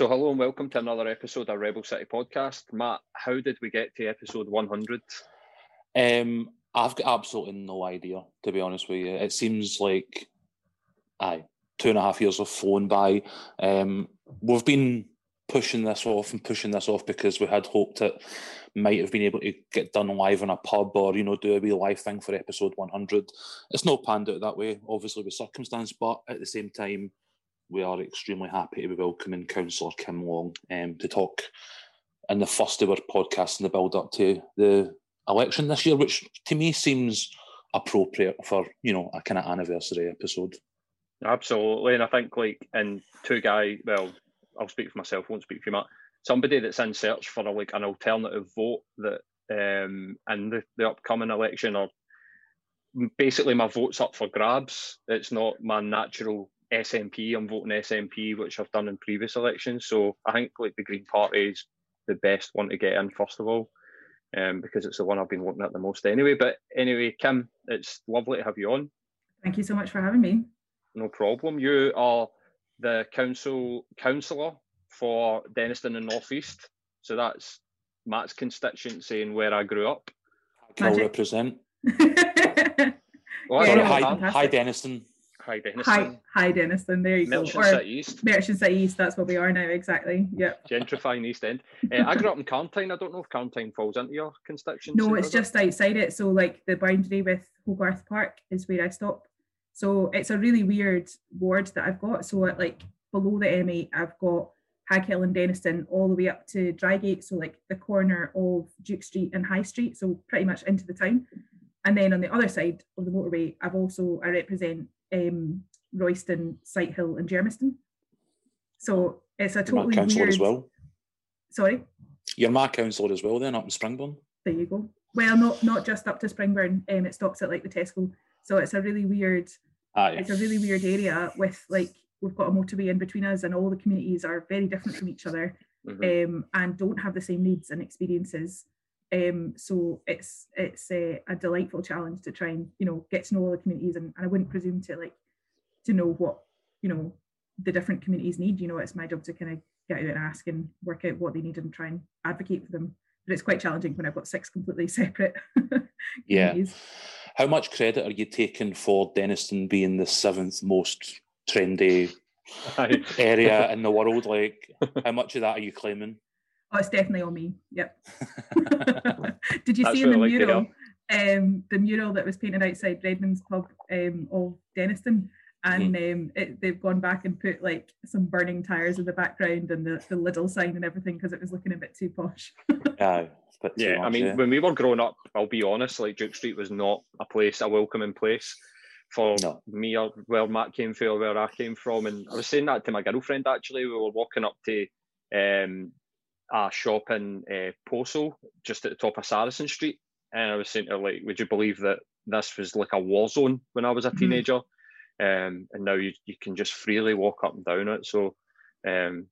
So, hello and welcome to another episode of Rebel City Podcast. Matt, how did we get to episode 100? Um, I've got absolutely no idea, to be honest with you. It seems like, aye, two and a half years have flown by. Um, we've been pushing this off and pushing this off because we had hoped it might have been able to get done live in a pub or you know do a wee live thing for episode 100 it's not panned out that way obviously with circumstance but at the same time we are extremely happy to be welcoming councillor kim long um, to talk in the first ever podcast in the build up to the election this year which to me seems appropriate for you know a kind of anniversary episode absolutely and i think like in two guy well I'll speak for myself, won't speak for you, Matt. Somebody that's in search for a, like an alternative vote that um, in the, the upcoming election, or basically my vote's up for grabs. It's not my natural SNP. I'm voting SNP, which I've done in previous elections. So I think like the Green Party is the best one to get in first of all, um, because it's the one I've been looking at the most anyway. But anyway, Kim, it's lovely to have you on. Thank you so much for having me. No problem. You are the council councillor for Dennistoun and North East. So that's Matt's constituency and where I grew up. Can I represent? well, yeah, hi, hi, Dennistoun. Hi, Dennistoun. Hi, hi, Dennistoun. There you Merchant go. Merchant City East. Merchant City East. That's what we are now. Exactly. Yep. Gentrifying East End. Uh, I grew up in Carntyne. I don't know if Carntyne falls into your constituency. No, it's just outside it. So, like the boundary with Hogarth Park is where I stop. So it's a really weird ward that I've got. So like below the M8, I've got Haghill and Dennistoun all the way up to Drygate, so like the corner of Duke Street and High Street, so pretty much into the town. And then on the other side of the motorway, I've also I represent um, Royston, Sighthill, and Germiston. So it's a totally weird. as well. Sorry. You're my councillor as well, then up in Springburn. There you go. Well, not not just up to Springburn. Um, it stops at like the Tesco. So it's a really weird. Aye. It's a really weird area with like we've got a motorway in between us, and all the communities are very different from each other, Mm-hmm. um, and don't have the same needs and experiences. Um, so it's it's a, a, delightful challenge to try and you know get to know all the communities, and, and I wouldn't presume to like to know what you know the different communities need. You know, it's my job to kind of get out and ask and work out what they need and try and advocate for them. But it's quite challenging when I've got six completely separate yeah. How much credit are you taking for Dennistoun being the seventh most trendy area in the world? Like, how much of that are you claiming? Oh, it's definitely on me. Yep. Did you That's see in the like mural, um, the mural that was painted outside Redmond's pub um, of Dennistoun? And um, it, they've gone back and put like some burning tires in the background and the, the Lidl sign and everything because it was looking a bit too posh. Aye. Yeah, much, I mean, yeah. when we were growing up, I'll be honest, like Duke Street was not a place, a welcoming place for No. me or where Matt came from or where I came from. And I was saying that to my girlfriend actually. We were walking up to um, a shop in uh, Possil, just at the top of Saracen Street. And I was saying to her, like, would you believe that this was like a war zone when I was a Mhm. teenager? Um, and now you, you can just freely walk up and down it. So, um,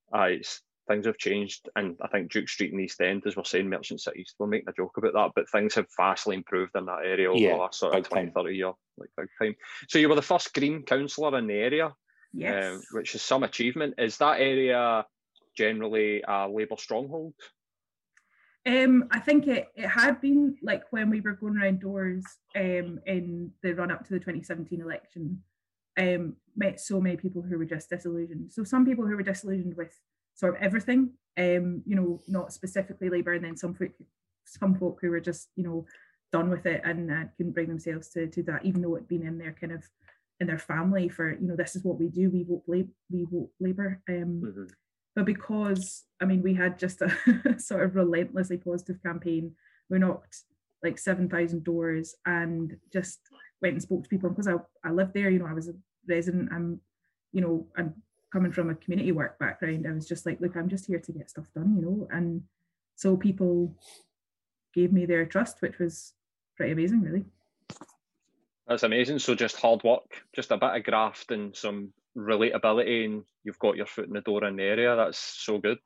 things have changed. And I think Duke Street and East End, as we're saying, Merchant City we're making a joke about that, but things have vastly improved in that area over Yeah, the last sort of big 20, time. 30 year, like big time. So you were the first Green councillor in the area, yes. um, which is some achievement. Is that area generally a Labour stronghold? Um, I think it, it had been like when we were going around doors um, in the run up to the 2017 election, um, met so many people who were just disillusioned. So some people who were disillusioned with sort of everything, um, you know, not specifically Labour, and then some folk, some folk who were just you know done with it and uh, couldn't bring themselves to to that, even though it'd been in their kind of in their family for you know this is what we do, we vote Labour, we vote Labour. Um, Mhm. But because I mean we had just a sort of relentlessly positive campaign, we knocked like seven thousand doors and just went and spoke to people because I, I lived there, you know, I was a resident, I'm, you know, I'm coming from a community work background. I was just like, look, I'm just here to get stuff done, you know. And so people gave me their trust, which was pretty amazing, really. That's amazing. So just hard work, just a bit of graft and some relatability, and you've got your foot in the door in the area. That's so good.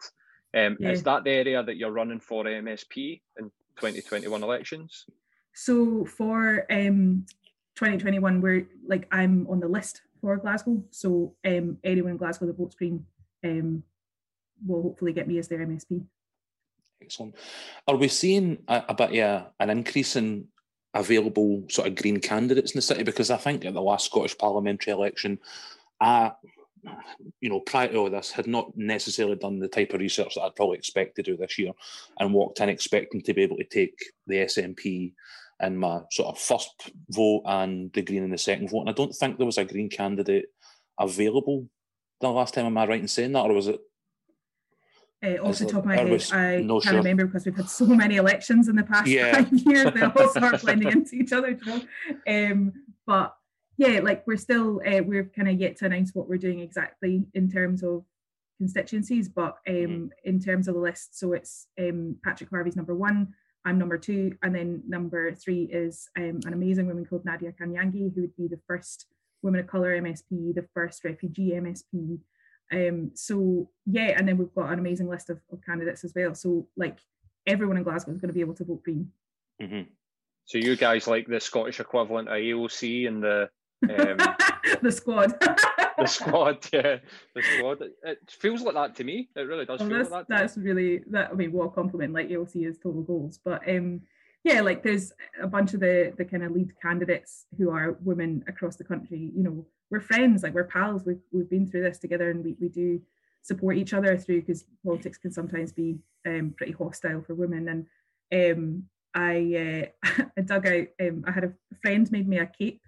Um, Yeah. Is that the area that you're running for MSP in 2021 elections? So for um 2021, we're like I'm on the list for Glasgow. So um anyone in Glasgow that votes Green, um will hopefully get me as their MSP. Excellent. Are we seeing a, a bit yeah an increase in available sort of green candidates in the city? Because I think at the last Scottish parliamentary election, I, you know, prior to all this, had not necessarily done the type of research that I'd probably expect to do this year, and walked in expecting to be able to take the SNP in my sort of first vote and the Green in the second vote. And I don't think there was a Green candidate available the last time. Am I right in saying that, or was it uh, off the top of my head, I no can't sure. remember because we've had so many elections in the past yeah. five years. They all start blending into each other, you know. Um, but yeah, like we're still uh, we're kind of yet to announce what we're doing exactly in terms of constituencies, but um, mm. in terms of the list, so it's um, Patrick Harvie's number one, I'm number two, and then number three is um, an amazing woman called Nadia Kanyana, who would be the first woman of color MSP, the first refugee MSP, um, so yeah, and then we've got an amazing list of, of candidates as well. So like everyone in Glasgow is going to be able to vote Green. Mm-hmm. So you guys like the Scottish equivalent of AOC and the um, the squad. the squad, yeah, the squad. It feels like that to me. It really does well, that's, like that. That's really that. I mean, what a compliment! Like AOC is total goals, but um, yeah, like there's a bunch of the the kind of lead candidates who are women across the country. You know, we're friends, like we're pals. We've we've been through this together, and we we do support each other through because politics can sometimes be um, pretty hostile for women. And um, I uh, I dug out. Um, I had a friend made me a cape,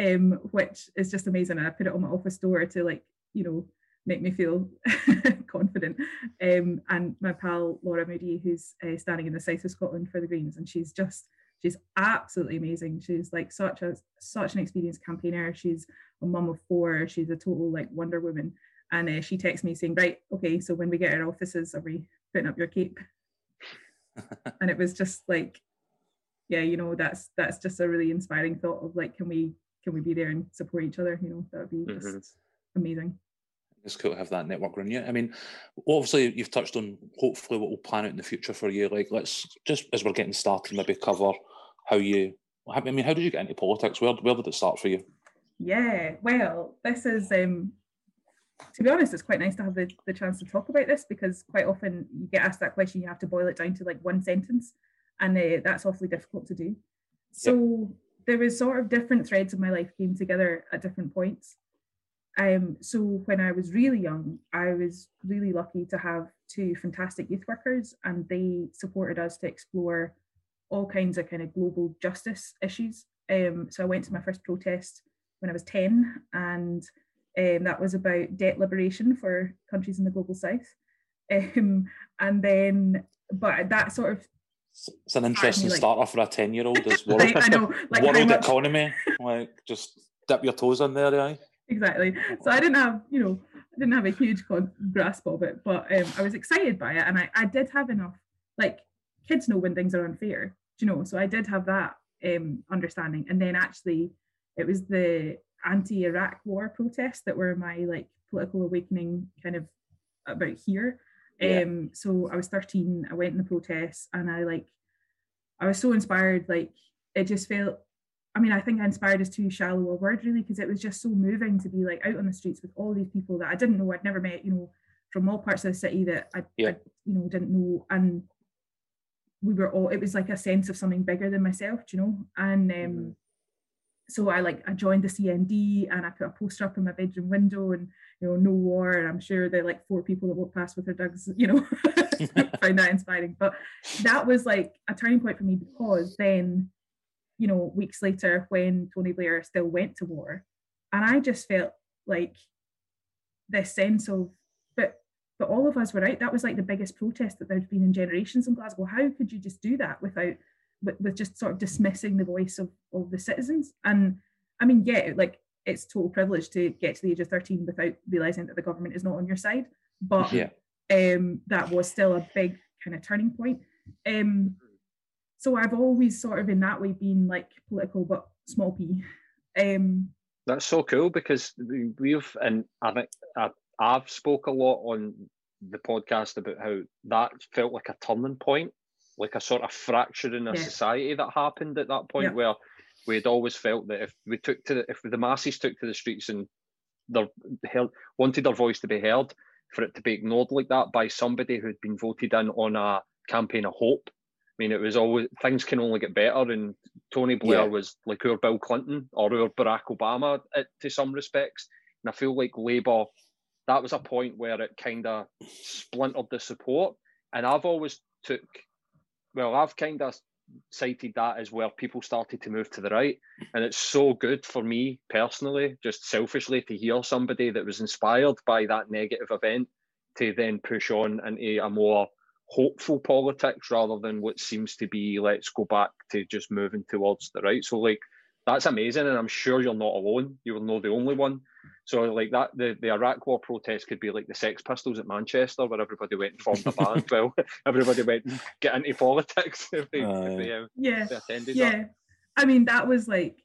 um, which is just amazing. And I put it on my office door to like you know make me feel confident. Um, and my pal Laura Moodie, who's uh, standing in the south of Scotland for the Greens, and she's just she's absolutely amazing. She's like such a such an experienced campaigner. She's a mum of four. She's a total like Wonder Woman. And uh, she texts me saying, "Right, okay, so when we get our offices, are we putting up your cape?" and it was just like, yeah, you know, that's that's just a really inspiring thought of like, can we can we be there and support each other? You know, that would be just mm-hmm. amazing it's cool to have that network around you. I mean, obviously you've touched on hopefully what we'll plan out in the future for you. Like, let's just as we're getting started, maybe cover how you. I mean, how did you get into politics? Where where did it start for you? Yeah, well, this is um, to be honest, it's quite nice to have the, the chance to talk about this because quite often you get asked that question, you have to boil it down to like one sentence, and uh, that's awfully difficult to do. So yep. There was sort of different threads of my life came together at different points. Um, so when I was really young, I was really lucky to have two fantastic youth workers, and they supported us to explore all kinds of kind of global justice issues. Um, so I went to my first protest when I was 10, and um, that was about debt liberation for countries in the global south. Um, and then, but that sort of it's an interesting like, starter for a 10 year old as world, I know, like world much... economy like just dip your toes in there yeah exactly. So I didn't have, you know, I didn't have a huge grasp of it, but um, I was excited by it, and I, I did have enough. Like kids know when things are unfair, you know. So I did have that um, understanding, and then actually, it was the anti-Iraq war protests that were my like political awakening, kind of about here. Yeah. Um, so I was 13. I went in the protests, and I like, I was so inspired. Like it just felt I mean, I think inspired is too shallow a word really, because it was just so moving to be like out on the streets with all these people that I didn't know, I'd never met, you know, from all parts of the city that I, yeah. I you know, didn't know. And we were all, it was like a sense of something bigger than myself, you know? And um, mm-hmm. So I like, I joined the CND and I put a poster up in my bedroom window and, you know, no war. And I'm sure the like four people that walked past with their dogs, you know, find that inspiring. But that was like a turning point for me because then you know, weeks later when Tony Blair still went to war. And I just felt like this sense of, but but all of us were right. That was like the biggest protest that there'd been in generations in Glasgow. How could you just do that without with, with just sort of dismissing the voice of, of the citizens? And I mean, yeah, like it's total privilege to get to the age of 13 without realizing that the government is not on your side. But yeah. um, that was still a big kind of turning point. Um, so I've always sort of in that way been like political, but small p. Um, That's so cool because we've and I think I've spoke a lot on the podcast about how that felt like a turning point, like a sort of fracture in a yeah. society that happened at that point yeah. where we had always felt that if we took to the, if the masses took to the streets and their held, wanted their voice to be heard, for it to be ignored like that by somebody who'd been voted in on a campaign of hope. I mean, it was always things can only get better, and Tony Blair yeah. was like our Bill Clinton or our Barack Obama at, to some respects. And I feel like Labour, that was a point where it kind of splintered the support. And I've always took, well, I've kind of cited that as where people started to move to the right. And it's so good for me personally, just selfishly, to hear somebody that was inspired by that negative event to then push on into a more hopeful politics rather than what seems to be let's go back to just moving towards the right. So like that's amazing, and I'm sure you're not alone. You're not the only one. So like that, the, the Iraq War protest could be like the Sex Pistols at Manchester, where everybody went and formed a band. well, everybody went and get into politics if they, uh, if they, um, yeah, they attended yeah. That. I mean, that was like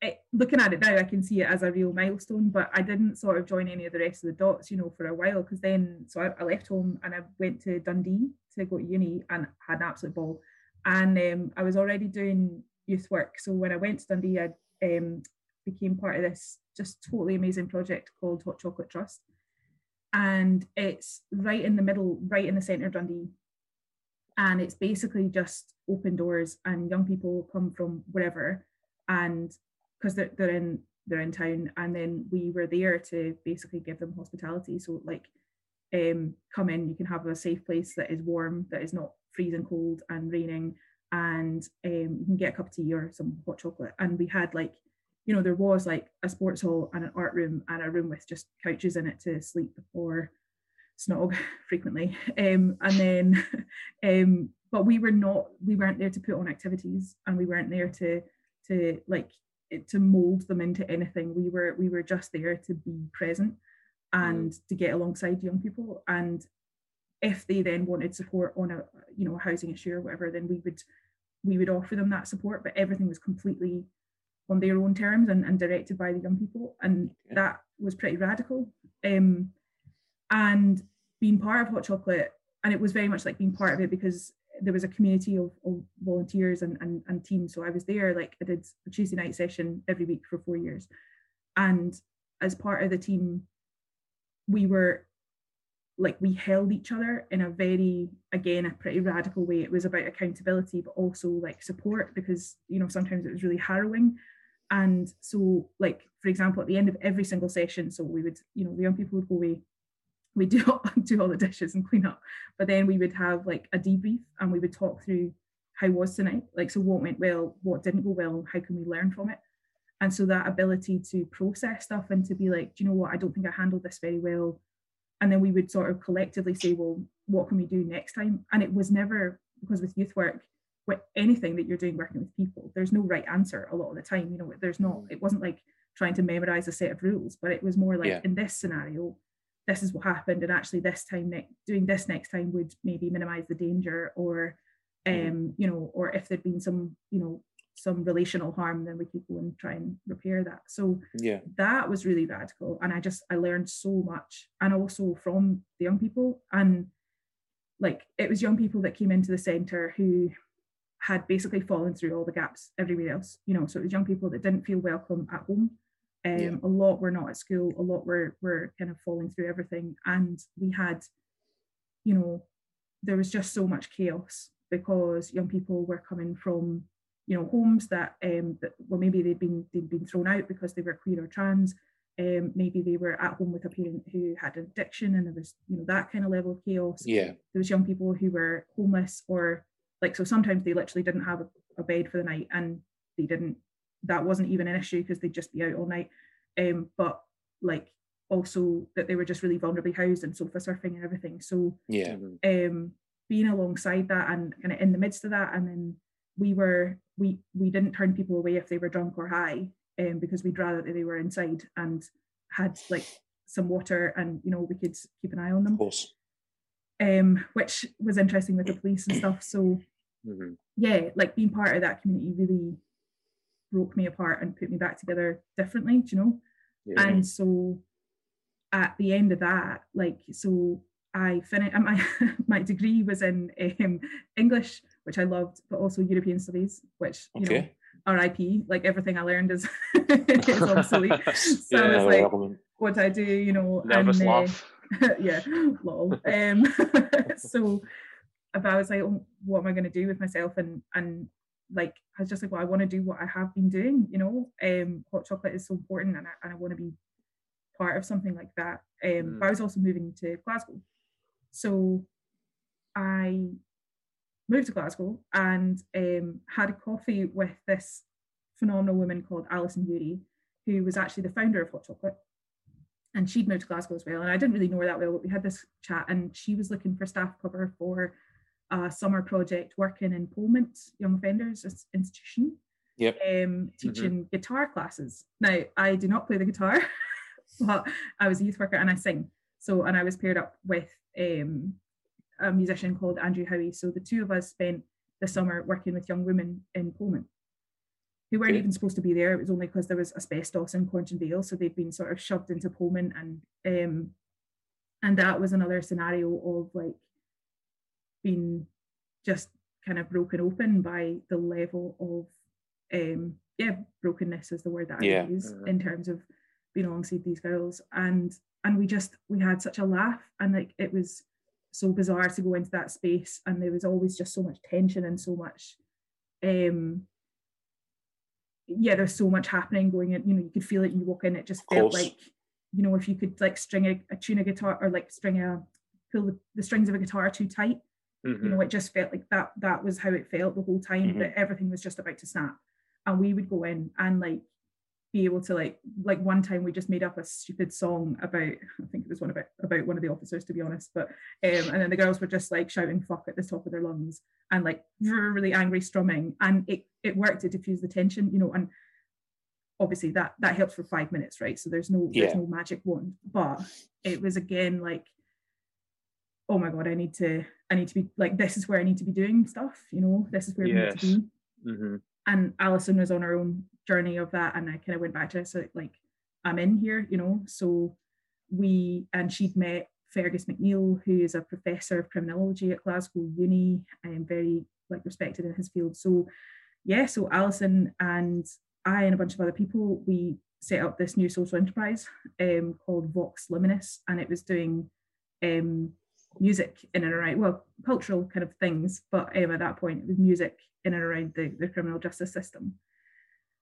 it, looking at it now, I can see it as a real milestone. But I didn't sort of join any of the rest of the dots, you know, for a while because then so I, I, left home and I went to Dundee to go to uni and had an absolute ball. And um, I was already doing youth work, so when I went to Dundee, I um, became part of this just totally amazing project called Hot Chocolate Trust. And it's right in the middle, right in the centre of Dundee. And it's basically just open doors, and young people come from wherever, and because they're, they're in they're in town, and then we were there to basically give them hospitality. So like, um, come in, you can have a safe place that is warm, that is not freezing cold and raining, and um, you can get a cup of tea or some hot chocolate. And we had like you know, there was like a sports hall and an art room and a room with just couches in it to sleep or snog frequently. Um, and then, um, but we were not, we weren't there to put on activities and we weren't there to, to like, to mold them into anything. We were, we were just there to be present and mm. to get alongside young people. And if they then wanted support on a, you know, a housing issue or whatever, then we would, we would offer them that support, but everything was completely on their own terms and, and directed by the young people. And yeah. that was pretty radical. Um, and being part of Hot Chocolate, and it was very much like being part of it because there was a community of, of volunteers and, and, and teams. So I was there, like I did a Tuesday night session every week for four years. And as part of the team, we were like we held each other in a very again a pretty radical way it was about accountability but also like support because you know sometimes it was really harrowing and so, like for example, at the end of every single session, so we would, you know, the young people would go away, we do do all the dishes and clean up, but then we would have like a debrief and we would talk through how was tonight, like so what went well, what didn't go well, how can we learn from it, and so that ability to process stuff and to be like, do you know what, I don't think I handled this very well, and then we would sort of collectively say, well, what can we do next time? And it was never because with youth work with anything that you're doing working with people there's no right answer a lot of the time you know there's not it wasn't like trying to memorize a set of rules but it was more like yeah. in this scenario this is what happened and actually this time ne- doing this next time would maybe minimize the danger or mm-hmm. um mm. you know or if there'd been some you know some relational harm then we could go and try and repair that so yeah that was really radical and i just i learned so much and also from the young people and like it was young people that came into the center who had basically fallen through all the gaps everywhere else. You know, so it was young people that didn't feel welcome at home. Um, yeah. A lot were not at school. A lot were were kind of falling through everything, and we had, you know, there was just so much chaos because young people were coming from, you know, homes that um that well maybe they'd been they'd been thrown out because they were queer or trans. Um, maybe they were at home with a parent who had addiction, and there was you know that kind of level of chaos. Yeah, there was young people who were homeless or like so sometimes they literally didn't have a, a bed for the night and they didn't that wasn't even an issue because they'd just be out all night. Um but like also that they were just really vulnerably housed and sofa surfing and everything. So yeah. Um being alongside that and kind of in the midst of that and then we were we we didn't turn people away if they were drunk or high um because we'd rather that they were inside and had like some water and you know we could keep an eye on them. Of course. Um which was interesting with the police and stuff. So mm-hmm. yeah, like being part of that community really broke me apart and put me back together differently, do you know? Yeah. And so at the end of that, like, so I finished my my degree was in um, English, which I loved, but also European studies, which you okay. know, RIP, like everything I learned is, is obsolete. so yeah, I was like, what do I do? You know, Nervous and, uh, yeah, lol. Um, so, but I was like, oh, what am I going to do with myself? And and like, I was just like, well, I want to do what I have been doing. You know, um, hot chocolate is so important, and I, and I want to be part of something like that. Um, mm. But I was also moving to Glasgow, so I moved to Glasgow and um, had a coffee with this phenomenal woman called Alison Urie, who was actually the founder of Hot Chocolate. And she'd moved to Glasgow as well. And I didn't really know her that well, but we had this chat and she was looking for staff cover for a summer project working in Polmont Young Offenders Institution. Yep. Um, mm-hmm. teaching mm-hmm. guitar classes. Now, I do not play the guitar, but I was a youth worker and I sing. So, and I was paired up with um, a musician called Andrew Howie. So the two of us spent the summer working with young women in Polmont who weren't okay. even supposed to be there. It was only because there was asbestos in Corntonvale, so they'd been sort of shoved into Polmont, and um, and that was another scenario of like being just kind of broken open by the level of um, yeah brokenness is the word that I yeah. use mm-hmm. in terms of being alongside these girls, and and we just we had such a laugh, and like it was so bizarre to go into that space, and there was always just so much tension and so much um yeah, there's so much happening going in. You know, you could feel it. You walk in, it just felt like, you know, if you could like string a, a tune a guitar or like string a pull the, the strings of a guitar too tight. Mm-hmm. You know, it just felt like that. That was how it felt the whole time. Mm-hmm. That everything was just about to snap, and we would go in and like be able to like like one time we just made up a stupid song about I think it was one about about one of the officers to be honest but um and then the girls were just like shouting fuck at the top of their lungs and like really angry strumming and it it worked to diffuse the tension you know and obviously that that helps for five minutes right so there's no yeah. there's no magic wand but it was again like oh my god I need to I need to be like this is where I need to be doing stuff you know this is where yes. we need to be mm-hmm. and Alison was on her own journey of that and I kind of went back to it so like I'm in here you know so we and she'd met Fergus McNeill who is a professor of criminology at Glasgow Uni and very like respected in his field so yeah so Alison and I and a bunch of other people we set up this new social enterprise um, called Vox Liminis and it was doing um, music in and around well cultural kind of things but um, at that point it was music in and around the, the criminal justice system.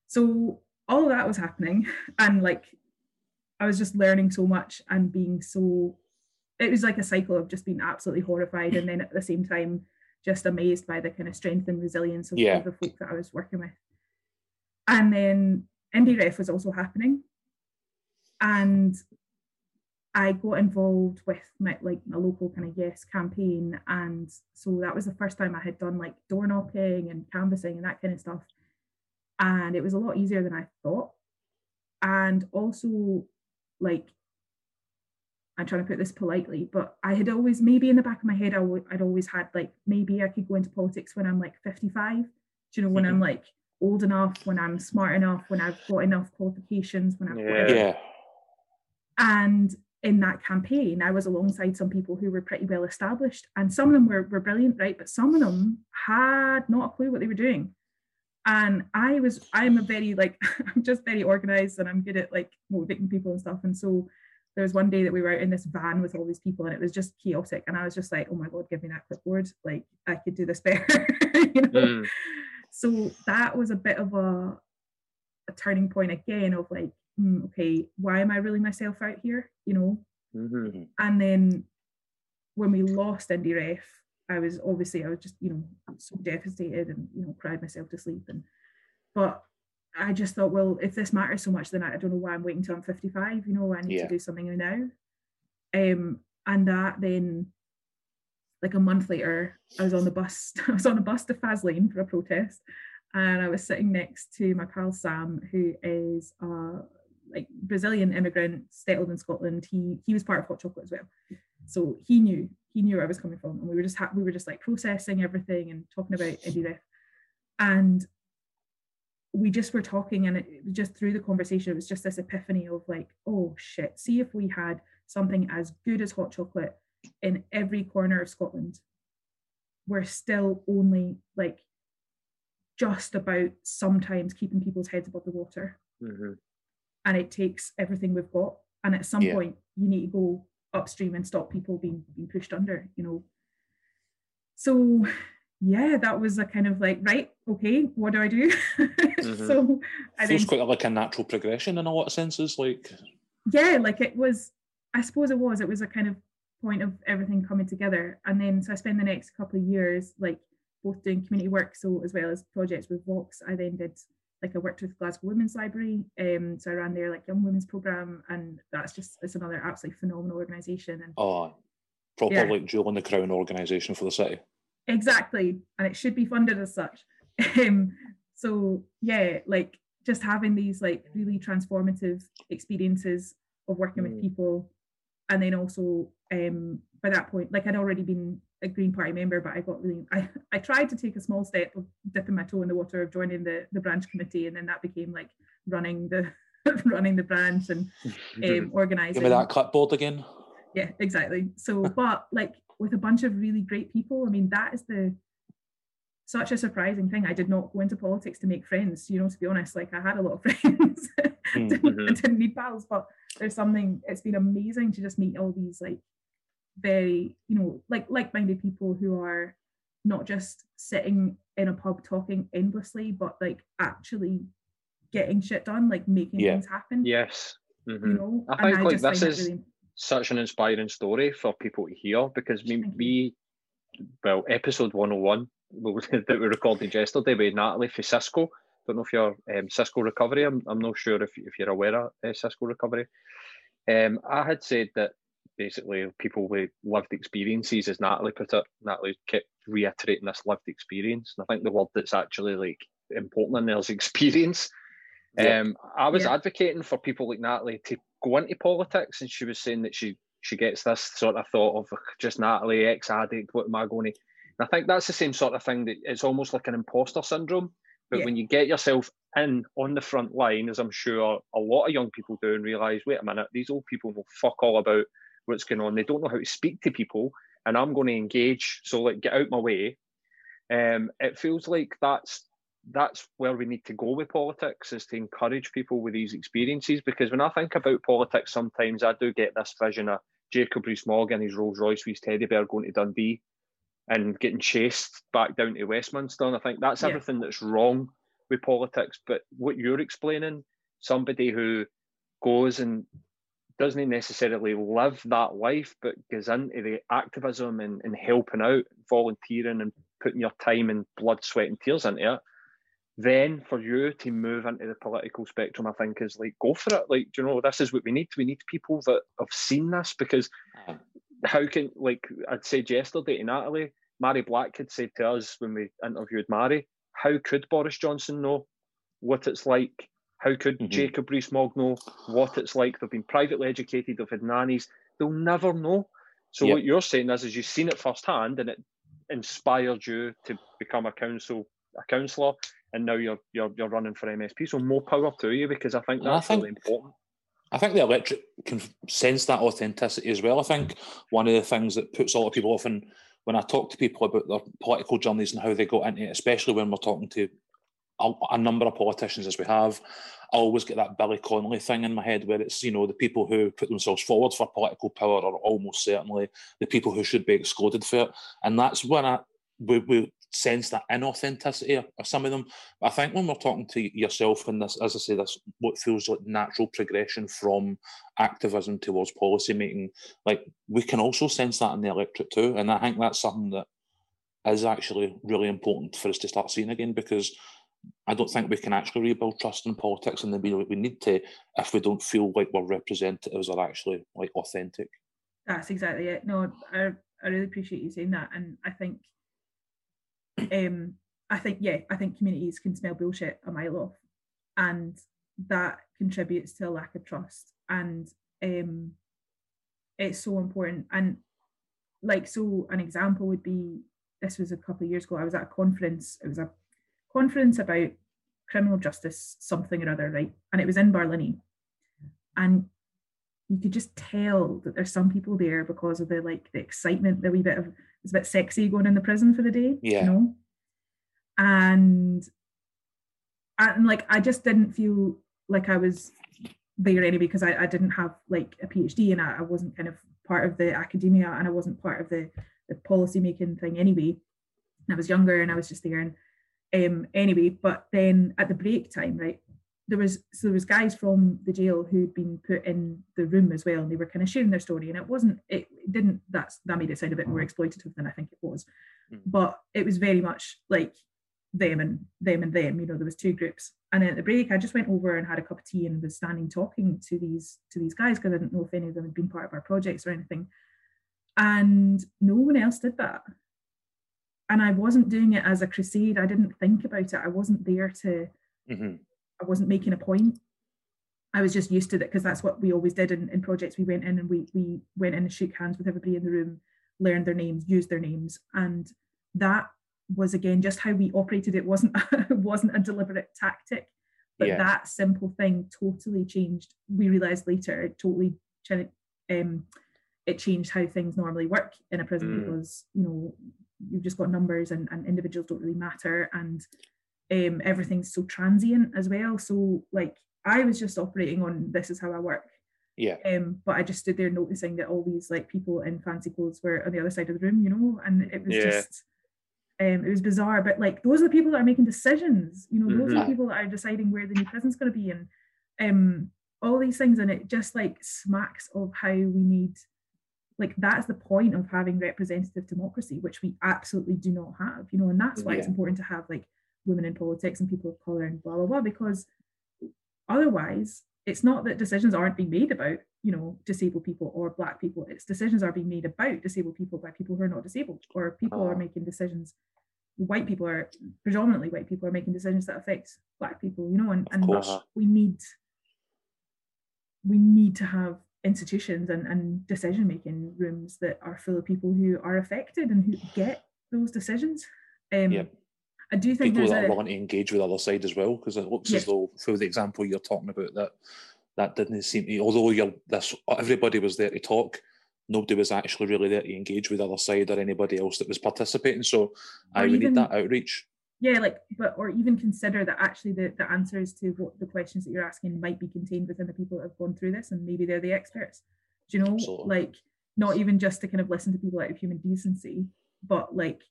So all of that was happening and like i was just learning so much and being so it was like a cycle of just being absolutely horrified and then at the same time just amazed by the kind of strength and resilience of yeah. the folk that i was working with. And then indie ref was also happening. And I got involved with my like my local kind of yes campaign, and so that was the first time I had done like door knocking and canvassing and that kind of stuff and it was a lot easier than I thought. And also, like, I'm trying to put this politely, but I had always, maybe in the back of my head, i w- I'd always had like, maybe I could go into politics when I'm like 55. Do you know, when I'm mm-hmm. like old enough, when I'm smart enough, when I've got enough qualifications, when I've yeah. yeah. And in that campaign, I was alongside some people who were pretty well established, and some of them were, were brilliant, right? But some of them had not a clue what they were doing. And i was i'm a very like i'm just very organized and i'm good at like motivating people and stuff. And so there was one day that we were out in this van with all these people and it was just chaotic. And i was just like oh my god give me that clipboard. Like i could do this better. You know? Mm. so that was a bit of a, a turning point again of like mm, okay why am i ruling myself out here? You know? Mm-hmm. and then when we lost indie ref I was obviously I was just you know so devastated and you know cried myself to sleep. And but I just thought well if this matters so much then I, I don't know why I'm waiting till I'm 55 you know I need yeah. to do something now. Um and that then like a month later I was on the bus I was on a bus to Faslane for a protest. And I was sitting next to my pal Sam who is a like Brazilian immigrant settled in Scotland. He he was part of hot chocolate as well. So he knew he knew where I was coming from, and we were just ha- we were just like processing everything and talking about Indie and we just were talking, and it just through the conversation, it was just this epiphany of like, oh shit, see if we had something as good as hot chocolate in every corner of Scotland, we're still only like just about sometimes keeping people's heads above the water. Mm-hmm. And it takes everything we've got. And at some yeah. point, you need to go upstream and stop people being being pushed under you know so yeah that was a kind of like right okay what do i do mm-hmm. so I feels then, quite like a natural progression in a lot of senses like yeah like it was i suppose it was it was a kind of point of everything coming together and then so i spent the next couple of years like both doing community work so as well as projects with vox i then did like I worked with Glasgow Women's Library, um, so I ran their like young women's program, and that's just it's another absolutely phenomenal organisation. And oh, proper yeah. like jewel in the crown organisation for the city. Exactly, and it should be funded as such. Um, so yeah, like just having these like really transformative experiences of working mm. with people, and then also um, by that point, like I'd already been a Green Party member, but I got really I, I tried to take a small step of dipping my toe in the water of joining the the branch committee, and then that became like running the running the branch and um, organizing. Give me that clipboard again. Yeah, exactly. So, but like with a bunch of really great people, I mean, that is the such a surprising thing. I did not go into politics to make friends, you know, to be honest. Like I had a lot of friends. mm-hmm. I didn't need pals, but there's something, it's been amazing to just meet all these like very you know like like-minded people who are not just sitting in a pub talking endlessly but like actually getting shit done like making yeah. things happen. Yes. Mm-hmm. you know? I think I like this is really... such an inspiring story for people to hear because we, we well episode 101 that we recorded yesterday with natalie for cisco. Don't know if you're um, cisco recovery. I'm, I'm not sure if, if you're aware of uh, cisco recovery. Um, i had said that basically people with lived experiences, as Natalie put it. Natalie kept reiterating this lived experience. And I think the word that's actually like important in there is experience. Yeah. Um, I was yeah. advocating for people like Natalie to go into politics, and she was saying that she she gets this sort of thought of just Natalie, ex addict, what am I going to? And I think that's the same sort of thing that it's almost like an imposter syndrome. But yeah. when you get yourself in on the front line, as I'm sure a lot of young people do, and realise, wait a minute, these old people know fuck all about what's going on. They don't know how to speak to people, and I'm going to engage. So like, get out my way. Um, it feels like that's that's where we need to go with politics is to encourage people with these experiences. Because when I think about politics, sometimes I do get this vision of Jacob Rees-Mogg and his Rolls Royce with his teddy bear going to Dundee and getting chased back down to Westminster. And I think that's yeah. everything that's wrong with politics. But what you're explaining, somebody who goes and doesn't necessarily live that life, but goes into the activism and, and helping out, volunteering and putting your time and blood, sweat, and tears into it, then for you to move into the political spectrum, I think is like go for it. Like, do you know, this is what we need. We need people that have seen this because how can like I'd said yesterday to Natalie, Mary Black had said to us when we interviewed Mary, how could Boris Johnson know what it's like how could mm-hmm. Jacob Rees-Mogg know what it's like? They've been privately educated, they've had nannies. They'll never know. So yep. what you're saying is, is you've seen it firsthand, and it inspired you to become a council a councillor, and now you're you're you're running for MSP. So more power to you because I think that's I think, really important. I think the electorate can sense that authenticity as well. I think one of the things that puts a lot of people off, and when I talk to people about their political journeys and how they got into it, especially when we're talking to a, number of politicians as we have, I always get that Billy Connolly thing in my head where it's, you know, the people who put themselves forward for political power are almost certainly the people who should be excluded for it. And that's when I we, we sense that inauthenticity of some of them. But I think when we're talking to yourself and this, as I say, this what feels like natural progression from activism towards policy making, like we can also sense that in the electorate too. And I think that's something that is actually really important for us to start seeing again because I don't think we can actually rebuild trust in politics in the way we need to if we don't feel like we're representatives are actually like authentic. That's exactly it. No, I, I really appreciate you saying that, and I think, um, I think yeah, I think communities can smell bullshit a mile off, and that contributes to a lack of trust, and um, it's so important. And like so, an example would be this was a couple of years ago. I was at a conference. It was a conference about criminal justice, something or other, right? And it was in Berlin. And you could just tell that there's some people there because of the like the excitement, the wee bit of it's a bit sexy going in the prison for the day. Yeah. You know? And and like I just didn't feel like I was there anyway because I, I didn't have like a PhD and I, I wasn't kind of part of the academia and I wasn't part of the, the policy making thing anyway. And I was younger and I was just there. And um, anyway, but then at the break time, right, there was so there was guys from the jail who'd been put in the room as well, and they were kind of sharing their story. And it wasn't, it didn't that's that made it sound a bit more exploitative than I think it was, mm. but it was very much like them and them and them. You know, there was two groups. And then at the break, I just went over and had a cup of tea and was standing talking to these to these guys because I didn't know if any of them had been part of our projects or anything. And no one else did that. And I wasn't doing it as a crusade. I didn't think about it. I wasn't there to. Mm-hmm I wasn't making a point. I was just used to that because that's what we always did in, in projects. We went in and we we went in and shook hands with everybody in the room, learned their names, used their names, and that was again just how we operated. It wasn't it wasn't a deliberate tactic, but yeah. that simple thing totally changed. We realized later it totally um, it changed how things normally work in a prison mm. because you know you've just got numbers and, and individuals don't really matter and um, everything's so transient as well. So like I was just operating on this is how I work. Yeah. Um, but I just stood there noticing that all these like people in fancy clothes were on the other side of the room, you know, and it was yeah. just um, it was bizarre. But like those are the people that are making decisions, you know, those mm-hmm. are the people that are deciding where the new prison's gonna be and um all these things and it just like smacks of how we need like that's the point of having representative democracy which we absolutely do not have you know and that's why yeah. it's important to have like women in politics and people of color and blah blah blah because otherwise it's not that decisions aren't being made about you know disabled people or black people it's decisions are being made about disabled people by people who are not disabled or people are ah. making decisions white people are predominantly white people are making decisions that affect black people you know and, and we need we need to have institutions and, and decision making rooms that are full of people who are affected and who get those decisions um, yep. I do think people that a, are willing to engage with the other side as well, because it looks yeah. as though through the example you're talking about that that didn't seem to. Although you're this, everybody was there to talk. Nobody was actually really there to engage with the other side or anybody else that was participating. So I even, need that outreach. Yeah, like, but or even consider that actually the, the answers to what the questions that you're asking might be contained within the people that have gone through this, and maybe they're the experts. Do you know, Absolutely. like, not even just to kind of listen to people out of human decency, but like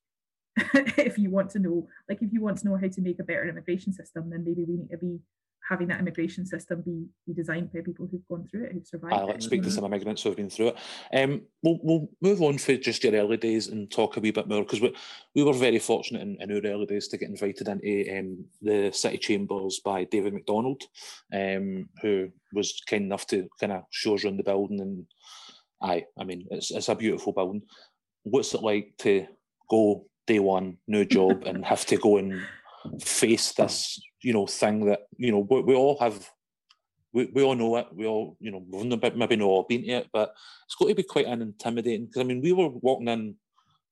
if you want to know, like if you want to know how to make a better immigration system, then maybe we need to be having that immigration system be, be designed by people who've gone through it, who've survived. Uh, let's speak to some immigrants who've been through it. Um, we'll, we'll move on for just your early days and talk a wee bit more because we, we were very fortunate in, in our early days to get invited into um, the City Chambers by David McDonald, um, who was kind enough to kind of show us around the building. And aye, I mean, it's, it's a beautiful building. What's it like to go day one, new job, and have to go and face this, you know, thing that you know we, we all have. We, we all know it. We all, you know, we've maybe not all been to it, but it's got to be quite an intimidating. Because I mean, we were walking in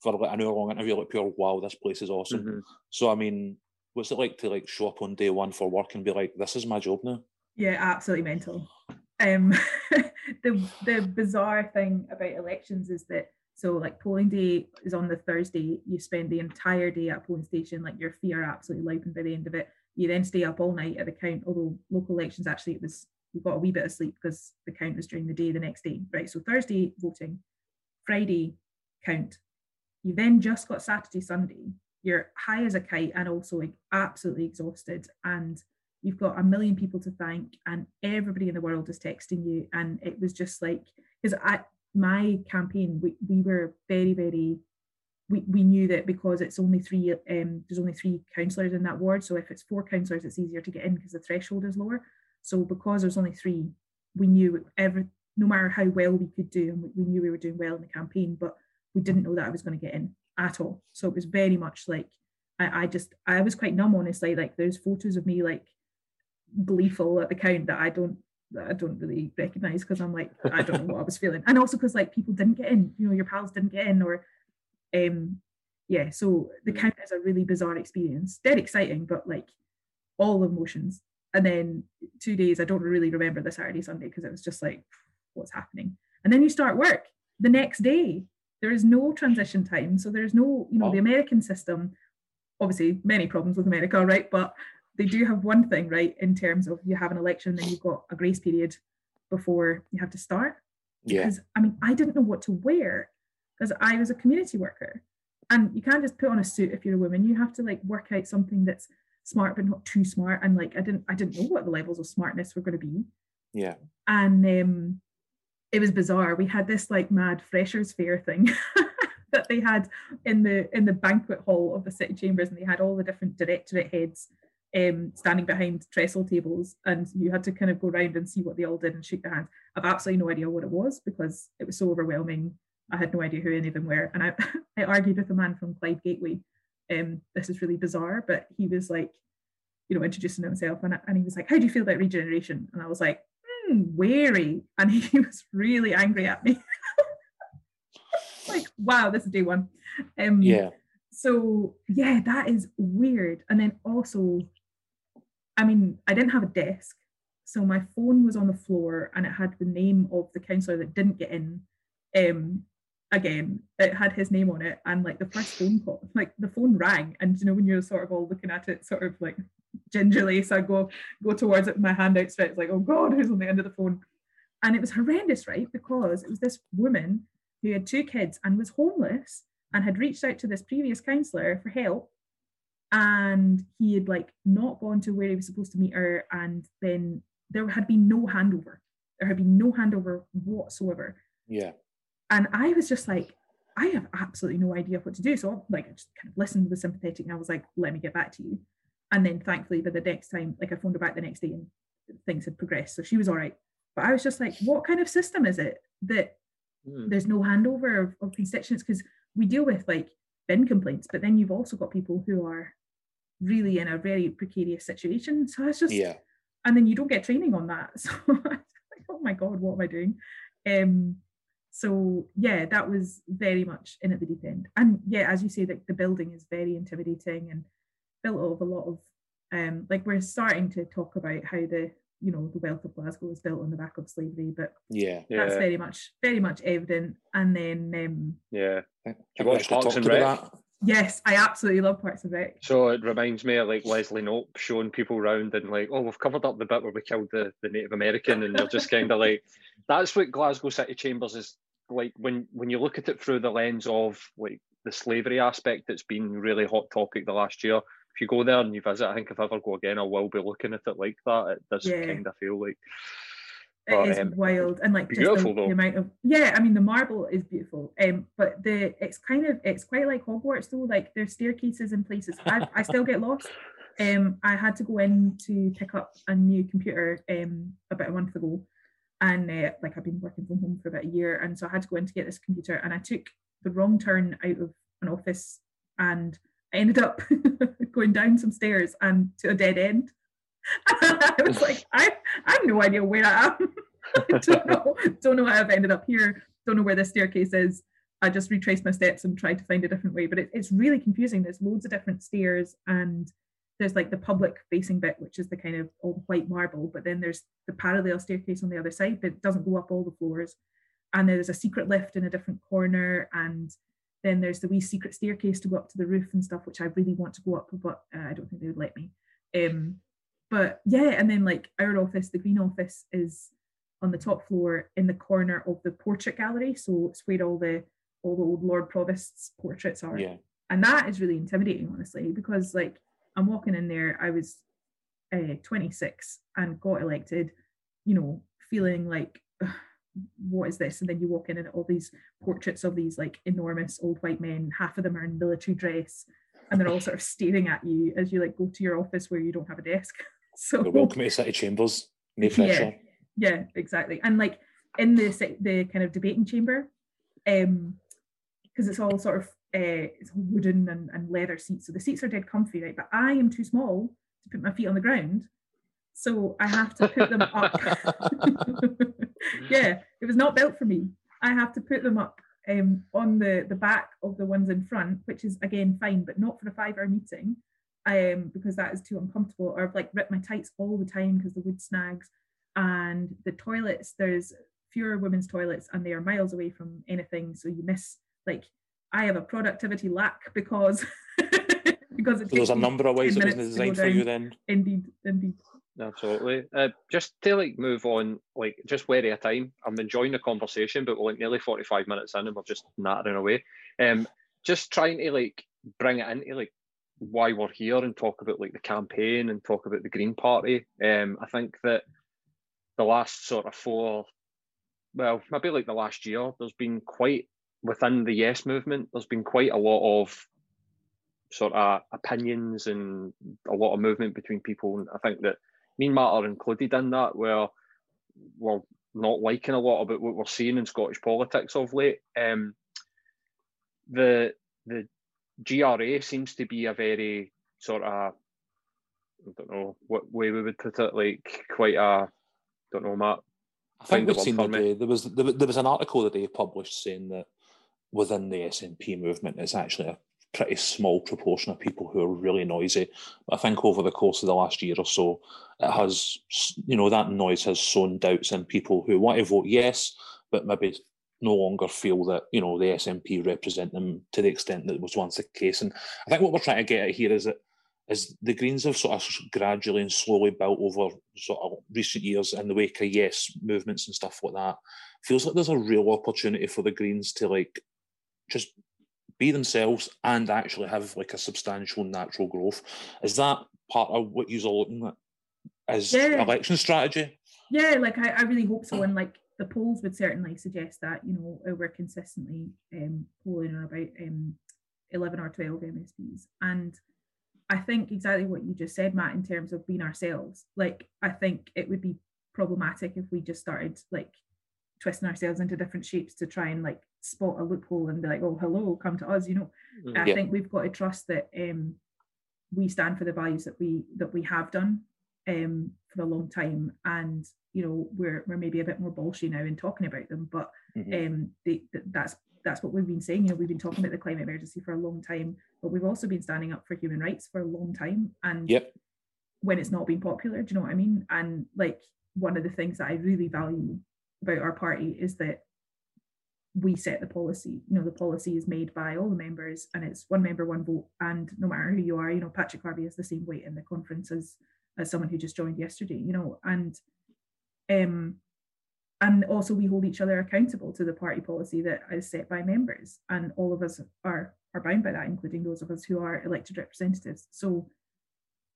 for like an hour long interview, like pure wow, this place is awesome. Mm-hmm. So I mean, what's it like to like show up on day one for work and be like, this is my job now? Yeah, absolutely mental. Um, the the bizarre thing about elections is that so like polling day is on the Thursday. You spend the entire day at a polling station, like your feet are absolutely louping by the end of it. You then stay up all night at the count, although local elections actually it was we got a wee bit of sleep because the count was during the day the next day. Right. So Thursday voting, Friday count. You then just got Saturday, Sunday. You're high as a kite and also like absolutely exhausted. And you've got a million people to thank, and everybody in the world is texting you. And it was just like because I my campaign, we, we were very, very, we, we knew that because it's only three, um, there's only three councillors in that ward. So if it's four councillors, it's easier to get in because the threshold is lower. So because there's only three, we knew every, no matter how well we could do, and we, we knew we were doing well in the campaign, but we didn't know that I was going to get in at all. So it was very much like, I, I just, I was quite numb, honestly. Like there's photos of me like gleeful at the count that I don't that I don't really recognize because I'm like, I don't know what I was feeling. And also because like people didn't get in, you know, your pals didn't get in or um yeah, so the mm. count is a really bizarre experience. Dead exciting, but like all emotions. And then two days, I don't really remember the Saturday, Sunday because it was just like, what's happening? And then you start work the next day. There is no transition time. So there's no, you know, oh. the American system, obviously many problems with America, right? But they do have one thing right in terms of you have an election then you've got a grace period before you have to start Yeah. Because I mean, I didn't know what to wear because I was a community worker. And you can't just put on a suit if you're a woman. You have to like work out something that's smart but not too smart. And like I didn't I didn't know what the levels of smartness were going to be. Yeah. And um it was bizarre. We had this like mad freshers fair thing that they had in the in the banquet hall of the city chambers, and they had all the different directorate heads um, standing behind trestle tables, and you had to kind of go around and see what they all did and shake their hands. I've absolutely no idea what it was because it was so overwhelming. I had no idea who any of them were, and I, I argued with a man from Clyde Gateway. Um, this is really bizarre, but he was like, you know, introducing himself, and, and he was like, "How do you feel about regeneration?" And I was like, hmm, "Wary," and he was really angry at me. like, wow, this is day one. Um, Yeah. so yeah, that is weird. And then also, I mean, I didn't have a desk, so my phone was on the floor and it had the name of the counsellor that didn't get in. Um, again, it had his name on it, and like the first phone call, like the phone rang, and you know when you're sort of all looking at it, sort of like gingerly, so I go go towards it with my hand outstretched, like oh god, who's on the end of the phone? And it was horrendous, right? Because it was this woman who had two kids and was homeless and had reached out to this previous counsellor for help and he had like not gone to where he was supposed to meet her and then there had been no handover there had been no handover whatsoever Yeah. And i was just like i have absolutely no idea what to do so like i just kind of listened was sympathetic and i was like let me get back to you and then thankfully by the next time like i phoned her back the next day and things had progressed so she was all right but i was just like what kind of system is it that Hmm. there's no handover of, of constituents because we deal with like bin complaints, but then you've also got people who are really in a very precarious situation. So it's just, Yeah. and then you don't get training on that. So I was like, oh my God, what am I doing? Um, so yeah, that was very much in at the deep end. And yeah, as you say, that the building is very intimidating and built of a lot of um, like we're starting to talk about how the you know the wealth of Glasgow is built on the back of slavery, but Yeah. that's very much very much evident. And then um, yeah. You we watch actually Parks and Rec? yes, I absolutely love Parks and Rec. So it reminds me of like Leslie Knope showing people around and like, oh, we've covered up the bit where we killed the, the Native American, and they're just kind of like, that's what Glasgow City Chambers is like when when you look at it through the lens of like the slavery aspect that's been really hot topic the last year. If you go there and you visit, I think if I ever go again, I will be looking at it like that. It does Yeah. kind of feel like It But, is um, wild and like just beautiful, the, though. the amount of yeah. I mean, the marble is beautiful. Um, but the it's kind of it's quite like Hogwarts though. Like there's staircases and places. I, I still get lost. Um, I had to go in to pick up a new computer um about a month ago, and uh, like I've been working from home for about a year, and so I had to go in to get this computer, and I took the wrong turn out of an office, and I ended up going down some stairs and to a dead end. I was like, I, I have no idea where I am. I don't know, don't know how I've ended up here. Don't know where this staircase is. I just retraced my steps and tried to find a different way, but it, it's really confusing. There's loads of different stairs, and there's like the public facing bit, which is the kind of old white marble, but then there's the parallel staircase on the other side that doesn't go up all the floors. And there's a secret lift in a different corner, and then there's the wee secret staircase to go up to the roof and stuff, which I really want to go up, but uh, I don't think they would let me. Um, but yeah, and then like our office, the green office, is on the top floor in the corner of the portrait gallery. So it's where all the all the old Lord Provost's portraits are. Yeah. And that is really intimidating, honestly, because like I'm walking in there, I was uh, 26 and got elected, you know, feeling like, what is this? And then you walk in and all these portraits of these like enormous old white men, half of them are in military dress, and they're all sort of staring at you as you like go to your office where you don't have a desk. So The welcome to City Chambers. No Yeah. pressure. yeah, exactly. And like in the the kind of debating chamber, um, because it's all sort of uh, it's wooden and, and leather seats, so the seats are dead comfy, right? But I am too small to put my feet on the ground, so I have to put them up. yeah, it was not built for me. I have to put them up um, on the the back of the ones in front, which is again fine, but not for a five hour meeting, um, because that is too uncomfortable. Or I've like ripped my tights all the time because the wood snags, and the toilets. There's fewer women's toilets, and they are miles away from anything, so you miss like. I have a productivity lack because because it So there's a number of ways 10 it wasn't minutes to go designed for you then. Indeed, indeed. Absolutely. Uh, just to like move on, like just wary of time. I'm enjoying the conversation, but we're like nearly 45 minutes in and we're just nattering away. Um, just trying to like bring it into like why we're here and talk about like the campaign and talk about the Green Party. Um, I think that the last sort of four, well, maybe like the last year, there's been quite within the Yes movement. There's been quite a lot of sort of opinions and a lot of movement between people. And I think that me and Matt are included in that, where we're not liking a lot about what we're seeing in Scottish politics of late. Um, the the GRA seems to be a very sort of I don't know what way we would put it, like quite a don't know, Matt. I think we've seen the day. There was there, there was an article that they published saying that within the SNP movement, it's actually a pretty small proportion of people who are really noisy. But I think over the course of the last year or so, it has, you know, that noise has sown doubts in people who want to vote yes, but maybe no longer feel that, you know, the SNP represent them to the extent that was once the case. And I think what we're trying to get at here is that is the Greens have sort of gradually and slowly built over sort of recent years in the wake of yes movements and stuff like that. Feels like there's a real opportunity for the Greens to like just be themselves and actually have like a substantial natural growth. Is that part of what you're looking at as yeah. election strategy? Yeah, like I, I really hope so. And like the polls would certainly suggest that, you know, we're consistently um, polling on about um, 11 or 12 MSPs. And I think exactly what you just said, Matt, in terms of being ourselves. Like, I think it would be problematic if we just started like twisting ourselves into different shapes to try and like spot a loophole and be like, oh, hello, come to us. You know, mm, I think we've got to trust that um, we stand for the values that we that we have done um, for a long time, and you know, we're we're maybe a bit more bolshy now in talking about them, but mm-hmm. um, they, that's that's what we've been saying. You know, we've been talking about the climate emergency for a long time, but we've also been standing up for human rights for a long time. And yep. when it's not been popular, do you know what I mean? And like one of the things that I really value about our party is that we set the policy. You know, the policy is made by all the members and it's one member, one vote. And no matter who you are, you know, Patrick Harvie has the same weight in the conference as, as someone who just joined yesterday, you know, and um and also we hold each other accountable to the party policy that is set by members. And all of us are are bound by that, including those of us who are elected representatives. So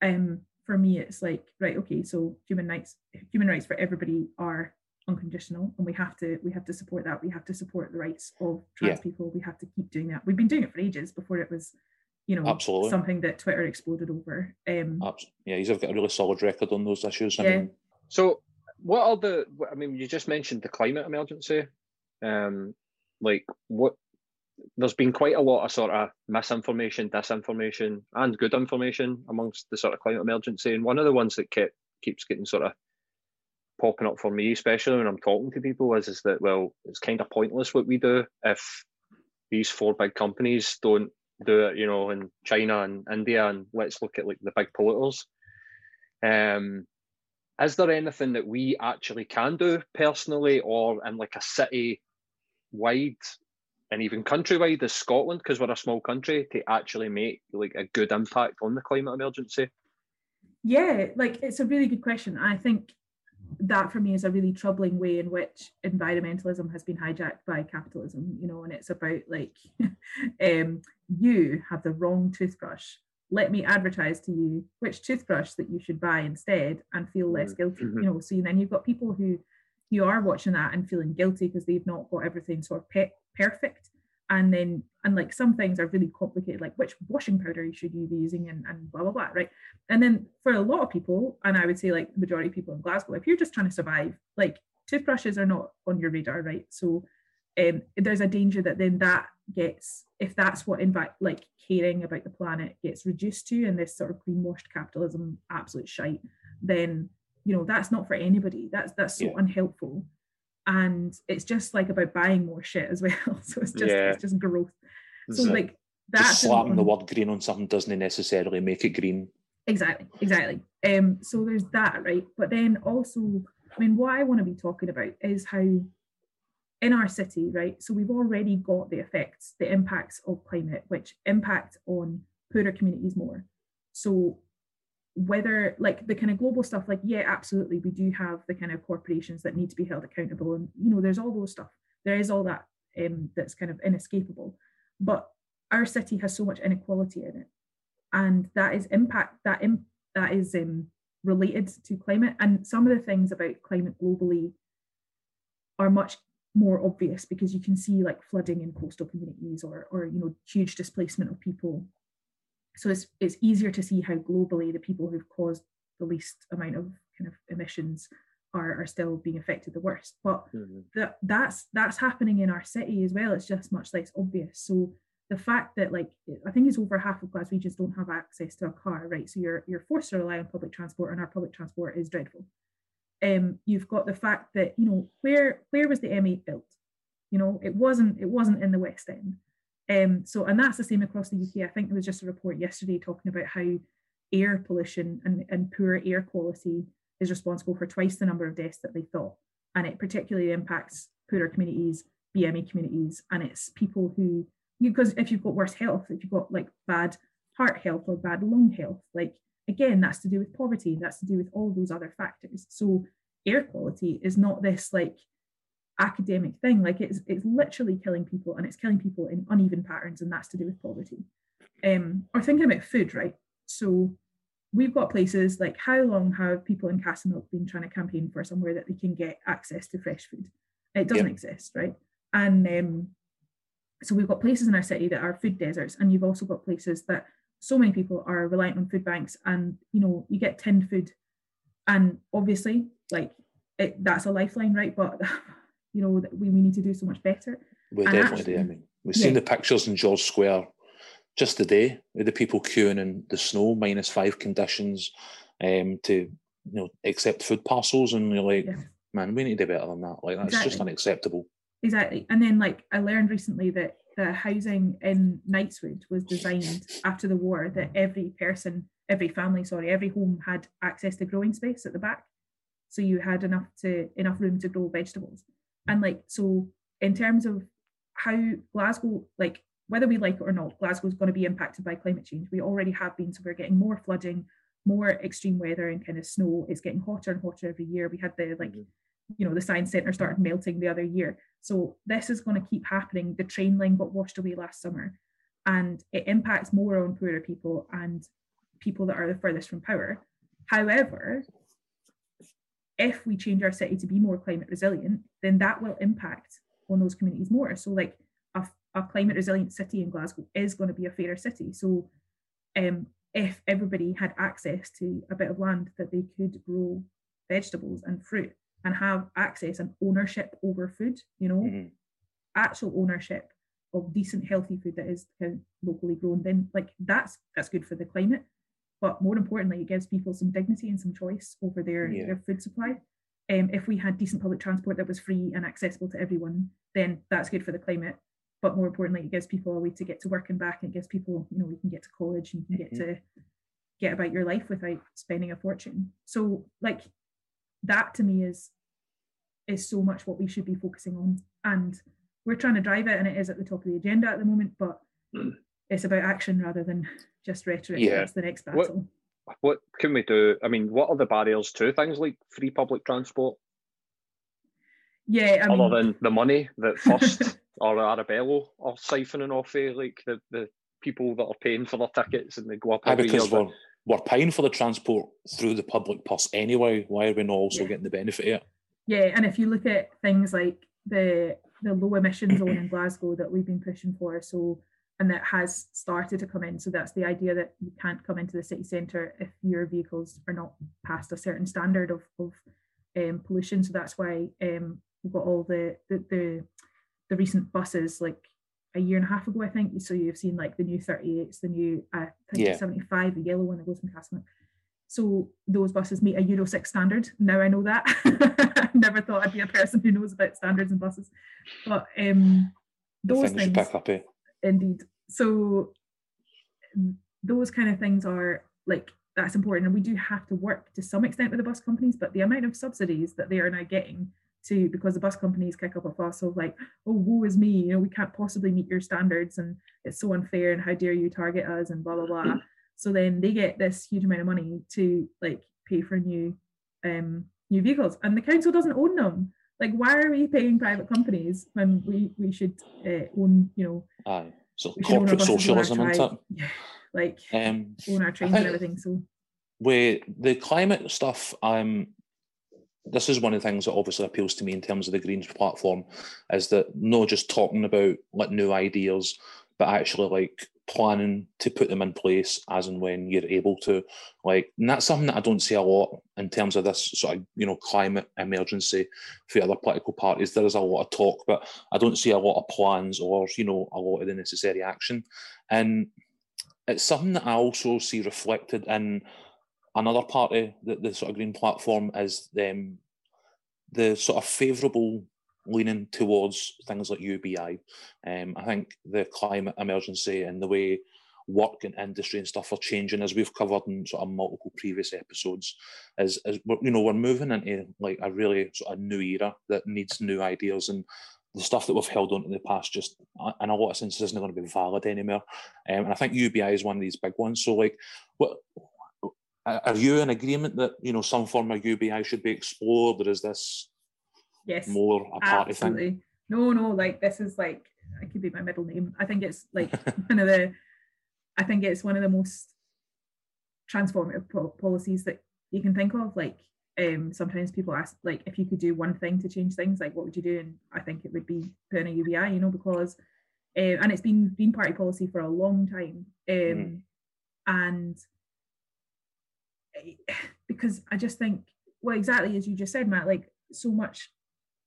um for me it's like, right, okay, so human rights human rights for everybody are unconditional and we have to we have to support that we have to support the rights of trans yeah. people we have to keep doing that we've been doing it for ages before it was you know Absolutely. something that twitter exploded over um yeah he's got a really solid record on those issues I yeah. Mean. so what are the i mean you just mentioned the climate emergency um like what there's been quite a lot of sort of misinformation disinformation and good information amongst the sort of climate emergency and one of the ones that kept keeps getting sort of popping up for me, especially when I'm talking to people, is is that well, it's kind of pointless what we do if these four big companies don't do it, you know, in China and India, and let's look at like the big polluters. Um, is there anything that we actually can do personally, or in like a city wide and even countrywide as Scotland, because we're a small country, to actually make like a good impact on the climate emergency? Yeah, like it's a really good question. I think that for me is a really troubling way in which environmentalism has been hijacked by capitalism you know and it's about like um, you have the wrong toothbrush let me advertise to you which toothbrush that you should buy instead and feel less mm-hmm. guilty mm-hmm. you know so then you've got people who you are watching that and feeling guilty because they've not got everything sort of pe- perfect and then and like some things are really complicated like which washing powder should you be using and, and blah blah blah right and then for a lot of people and i would say like the majority of people in glasgow if you're just trying to survive like toothbrushes are not on your radar right so um, there's a danger that then that gets if that's what in fact like caring about the planet gets reduced to in this sort of greenwashed capitalism absolute shite then you know that's not for anybody that's that's so yeah. unhelpful and it's just like about buying more shit as well. So it's just yeah. it's just growth. So, like that's slapping the word green on something doesn't necessarily make it green. Exactly, exactly. Um, so there's that, right? But then also, I mean, what I want to be talking about is how in our city, right? So we've already got the effects, the impacts of climate, which impact on poorer communities more. So whether like the kind of global stuff like yeah absolutely we do have the kind of corporations that need to be held accountable and you know there's all those stuff there is all that um, that's kind of inescapable but our city has so much inequality in it. And that is impact that Im- that is um, related to climate. And some of the things about climate globally are much more obvious because you can see like flooding in coastal communities or or you know huge displacement of people. So it's it's easier to see how globally the people who've caused the least amount of kind of emissions are, are still being affected the worst but mm-hmm. that that's that's happening in our city as well it's just much less obvious so the fact that like i think it's over half of glaswegians don't have access to a car right so you're you're forced to rely on public transport and our public transport is dreadful um, you've got the fact that you know where where was the M8 built? You know, it wasn't it wasn't in the West End. Um, so and that's the same across the UK. I think there was just a report yesterday talking about how air pollution and, and poor air quality is responsible for twice the number of deaths that they thought. And it particularly impacts poorer communities, BME communities, and it's people who because if you've got worse health, if you've got like bad heart health or bad lung health, like again, that's to do with poverty, that's to do with all those other factors. So air quality is not this like academic thing, like it's it's literally killing people and it's killing people in uneven patterns, and that's to do with poverty. Um, or thinking about food, right? So we've got places like how long have people in Castlemilk been trying to campaign for somewhere that they can get access to fresh food? It doesn't yeah. exist, right? And um, so we've got places in our city that are food deserts, and you've also got places that so many people are reliant on food banks and you know you get tinned food and obviously like it, that's a lifeline right but you know we, we need to do so much better we and definitely actually, do I mean we've yeah. seen the pictures in George Square just today with the people queuing in the snow minus five conditions um, to you know accept food parcels and you're like yeah. man we need to do better than that like that's exactly. just unacceptable exactly and then like i learned recently that the housing in Knightswood was designed after the war that every person, every family, sorry, every home had access to growing space at the back. So you had enough to enough room to grow vegetables. And like so in terms of how Glasgow, like whether we like it or not, Glasgow is going to be impacted by climate change. We already have been, so we're getting more flooding, more extreme weather and kind of snow. It's getting hotter and hotter every year. We had the like mm-hmm you know the science centre started melting the other year so this is going to keep happening the train line got washed away last summer and it impacts more on poorer people and people that are the furthest from power however if we change our city to be more climate resilient then that will impact on those communities more so like a, climate resilient city in glasgow is going to be a fairer city so um, if everybody had access to a bit of land that they could grow vegetables and fruit and have access and ownership over food, you know, mm-hmm. actual ownership of decent, healthy food that is kind of locally grown, then like that's that's good for the climate. But more importantly, it gives people some dignity and some choice over their, yeah. their food supply. Um, if we had decent public transport that was free and accessible to everyone, then that's good for the climate. But more importantly, it gives people a way to get to work and back. It gives people, you know, you can get to college and you can mm-hmm. get to get about your life without spending a fortune. So like that to me is is so much what we should be focusing on and we're trying to drive it and it is at the top of the agenda at the moment but mm. it's about action rather than just rhetoric yeah. that's the next battle what, what can we do i mean what are the barriers to things like free public transport yeah I other mean... than the money that First or arabello are siphoning off eh, like the, the people that are paying for their tickets and they go up every because year, we're, we're paying for the transport through the public purse anyway. Why are we not also yeah. getting the benefit of it? Yeah, and if you look at things like the the low emission zone in Glasgow that we've been pushing for, so and that has started to come in. So that's the idea that you can't come into the city centre if your vehicles are not past a certain standard of, of um, pollution. So that's why um, we've got all the, the the the recent buses like a year and a half ago, I think. So you've seen like the new 38s, the new uh, yeah. 75, the yellow one that goes from Castle. So those buses meet a Euro 6 standard. Now I know that. Never thought I'd be a person who knows about standards and buses. But um, those things, up, eh? indeed. So those kind of things are like that's important and we do have to work to some extent with the bus companies but the amount of subsidies that they are now getting to because the bus companies kick up a fuss of like, oh, woe is me, you know, we can't possibly meet your standards and it's so unfair and how dare you target us and blah blah blah. So then they get this huge amount of money to like pay for new um, new vehicles, and the council doesn't own them. Like, why are we paying private companies when we we should uh, own, you know? Aye, so corporate socialism, isn't it? Yeah, like um, own our trains and everything. So with the climate stuff, um, this is one of the things that obviously appeals to me in terms of the Greens platform, is that not just talking about like new ideas, but actually like planning to put them in place as and when you're able to. Like, and that's something that I don't see a lot in terms of this sort of you know climate emergency for other political parties. There is a lot of talk, but I don't see a lot of plans or you know a lot of the necessary action. And it's something that I also see reflected in another part of the sort of Green platform is them the sort of favourable leaning towards things like UBI. Um, I think the climate emergency and the way work and industry and stuff are changing, as we've covered in sort of multiple previous episodes, is, is you know we're moving into like a really sort of new era that needs new ideas and the stuff that we've held on to in the past just in a lot of senses isn't going to be valid anymore. Um, and I think UBI is one of these big ones. So like what are you in agreement that you know some form of UBI should be explored, or is this yes more a party absolutely. thing? No, no, like this is like it could be my middle name. I think it's like one of the, I think it's one of the most transformative po- policies that you can think of. Like um, sometimes people ask like if you could do one thing to change things, like what would you do? And I think it would be putting a UBI, you know, because uh, and it's been been party policy for a long time. Um, mm. And because I just think, well, exactly as you just said, Matt, like so much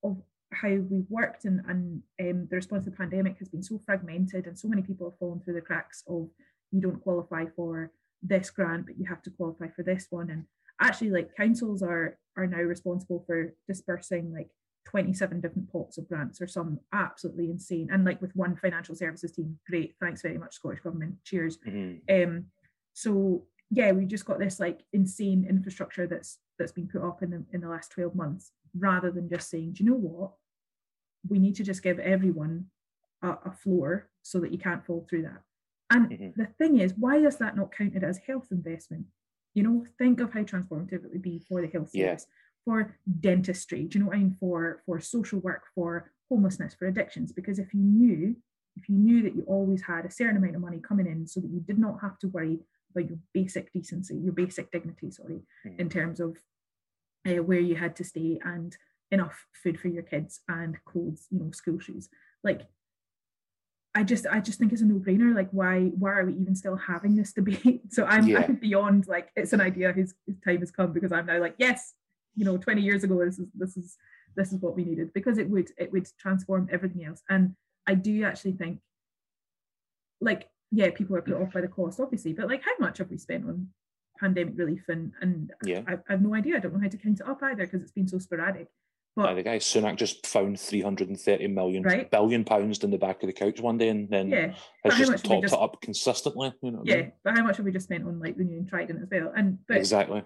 of how we've worked and, and um, the response to the pandemic has been so fragmented and so many people have fallen through the cracks of you don't qualify for this grant, but you have to qualify for this one. And actually like councils are are now responsible for dispersing like 27 different pots of grants or some absolutely insane and like with one financial services team great thanks very much scottish government cheers mm-hmm. um so yeah, we've just got this like insane infrastructure that's that's been put up in the in the last 12 months, rather than just saying, do you know what? We need to just give everyone a, a floor so that you can't fall through that. And mm-hmm. the thing is, why is that not counted as health investment? You know, think of how transformative it would be for the health service, yeah. for dentistry, do you know what I mean? For for social work, for homelessness, for addictions. Because if you knew, if you knew that you always had a certain amount of money coming in so that you did not have to worry about your basic decency, your basic dignity, sorry, mm. in terms of uh, where you had to stay and enough food for your kids and clothes, you know, school shoes. Like, I just, I just think it's a no-brainer. Like, why, why are we even still having this debate? So I'm, yeah. I'm beyond like it's an idea. His time has come because I'm now like, yes, you know, 20 years ago, this is, this is, this is what we needed because it would, it would transform everything else. And I do actually think, like, yeah, people are put off by the cost, obviously, but like, how much have we spent on pandemic relief? And and yeah. I, I have no idea. I don't know how to count it up either because it's been so sporadic. But the guy Sunak just found 330 million right? billion pounds in the back of the couch one day and then yeah. has just topped just, it up consistently. You know yeah, I mean? but how much have we just spent on like the new Trident as well? And but exactly.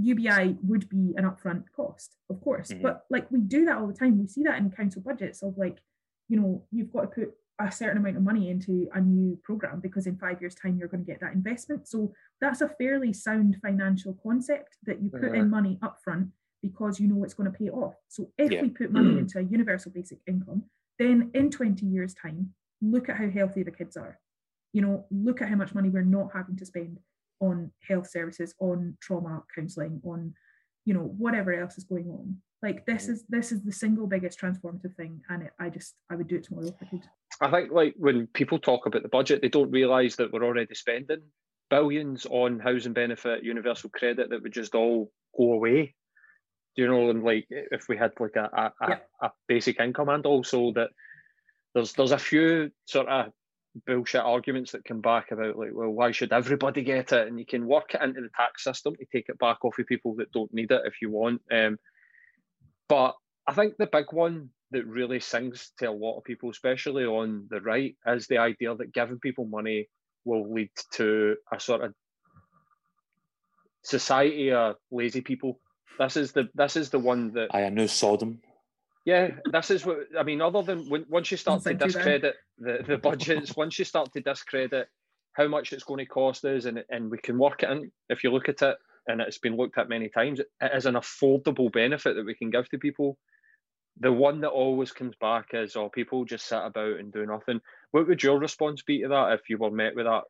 UBI would be an upfront cost, of course. Mm-hmm. But like we do that all the time. We see that in council budgets of like, you know, you've got to put a certain amount of money into a new program because in five years' time you're going to get that investment. So that's a fairly sound financial concept that you put in money upfront because you know it's going to pay off. So if yeah. we put money into a universal basic income, then in 20 years' time, look at how healthy the kids are. You know, look at how much money we're not having to spend on health services, on trauma counselling, on, you know, whatever else is going on. Like this is this is the single biggest transformative thing, and it, I just I would do it tomorrow if I could. I think like when people talk about the budget, they don't realise that we're already spending billions on housing benefit, universal credit that would just all go away. Do you know, and like if we had like a a, yeah. a, a basic income, and also that there's there's a few sort of bullshit arguments that come back about like, well, why should everybody get it? And you can work it into the tax system to take it back off of people that don't need it if you want. Um, but I think the big one that really sings to a lot of people, especially on the right, is the idea that giving people money will lead to a sort of society of lazy people. This is the this is the one that I know Sodom. Yeah, this is what I mean. Other than when, once you start to discredit the, the budgets, once you start to discredit how much it's going to cost us, and and we can work it in. If you look at it, and it's been looked at many times, it is an affordable benefit that we can give to people. The one that always comes back is, oh, people just sit about and do nothing. What would your response be to that if you were met with that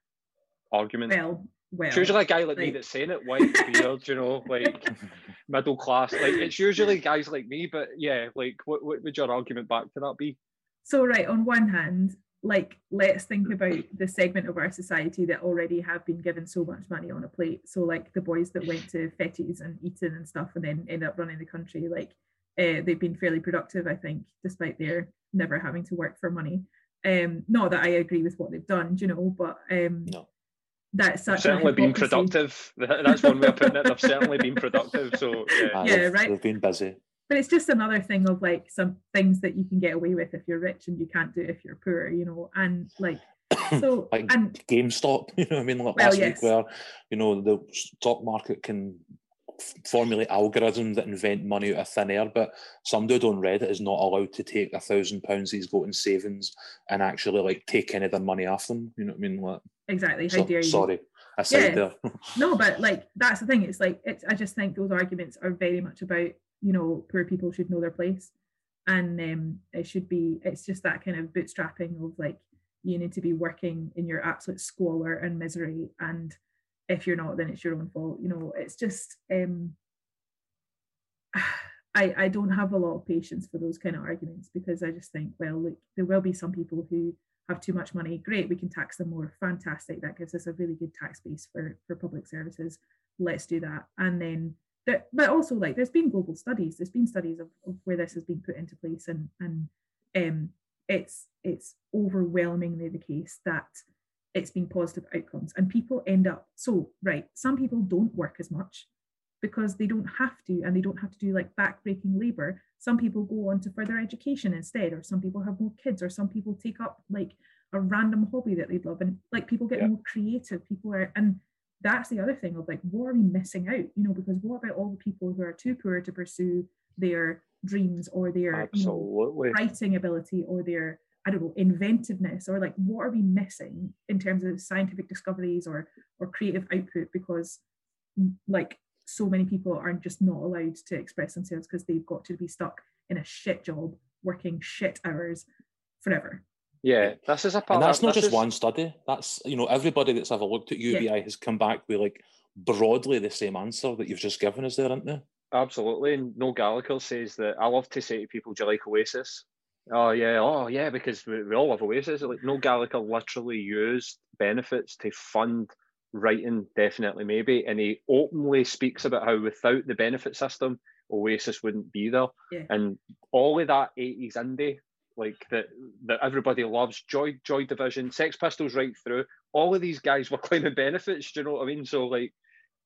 argument? Well, well, it's usually a guy like, like- me that's saying it, white beard, you know, like middle class. Like it's usually guys like me, but yeah, like what, what would your argument back to that be? So, right, on one hand, like, let's think about the segment of our society that already have been given so much money on a plate. So, like, the boys that went to Fettes and Eton and stuff and then end up running the country, like, uh, they've been fairly productive, I think, despite their never having to work for money. Um, not that I agree with what they've done, you know, but um, No. that's such certainly been productive. That's one way of putting it. They've certainly been productive. So yeah. Aye, Yeah, they've- right. They've been busy. But it's just another thing of like some things that you can get away with if you're rich and you can't do it if you're poor, you know, and like so like and GameStop, you know what I mean? Like Well, last yes. week where, you know, the stock market can f- formulate algorithms that invent money out of thin air, but some dude on Reddit is not allowed to take a thousand pounds he's got in savings and actually like take any of their money off them. You know what I mean? Like, exactly how so- dare you sorry, aside Yeah. there. no but like that's the thing it's like it's i just think those arguments are very much about you know poor people should know their place and um it should be it's just that kind of bootstrapping of like you need to be working in your absolute squalor and misery and if you're not then it's your own fault you know it's just um I, I don't have a lot of patience for those kind of arguments because I just think, well, look, there will be some people who have too much money. Great, we can tax them more. Fantastic. That gives us a really good tax base for, for public services. Let's do that. And then, there, but also like there's been global studies. There's been studies of, of where this has been put into place, and and um, it's it's overwhelmingly the case that it's been positive outcomes, and people end up so right. Some people don't work as much because they don't have to and they don't have to do like backbreaking labor some people go on to further education instead or some people have more kids or some people take up like a random hobby that they love and like people get Yeah. more creative people are and that's the other thing of like what are we missing out? You know because what about all the people who are too poor to pursue their dreams or their you know, writing ability or their I don't know inventiveness? Or like what are we missing in terms of scientific discoveries or or creative output because mm, like so many people are just not allowed to express themselves because they've got to be stuck in a shit job working shit hours forever. Yeah, this is a part. And that's not just is- one study. That's you know everybody that's ever looked at UBI has come back with like broadly the same answer that you've just given us there, aren't they? Absolutely. And Noel Gallagher says that I love to say to people, Do you like Oasis? Oh yeah, oh yeah, because we, we all love Oasis. Like Noel Gallagher literally used benefits to fund writing, definitely maybe. And he openly speaks about how without the benefit system, Oasis wouldn't be there. Yeah. And all of that 80s indie, like that that everybody loves, Joy Joy Division, Sex Pistols right through, all of these guys were claiming benefits, do you know what I mean? So like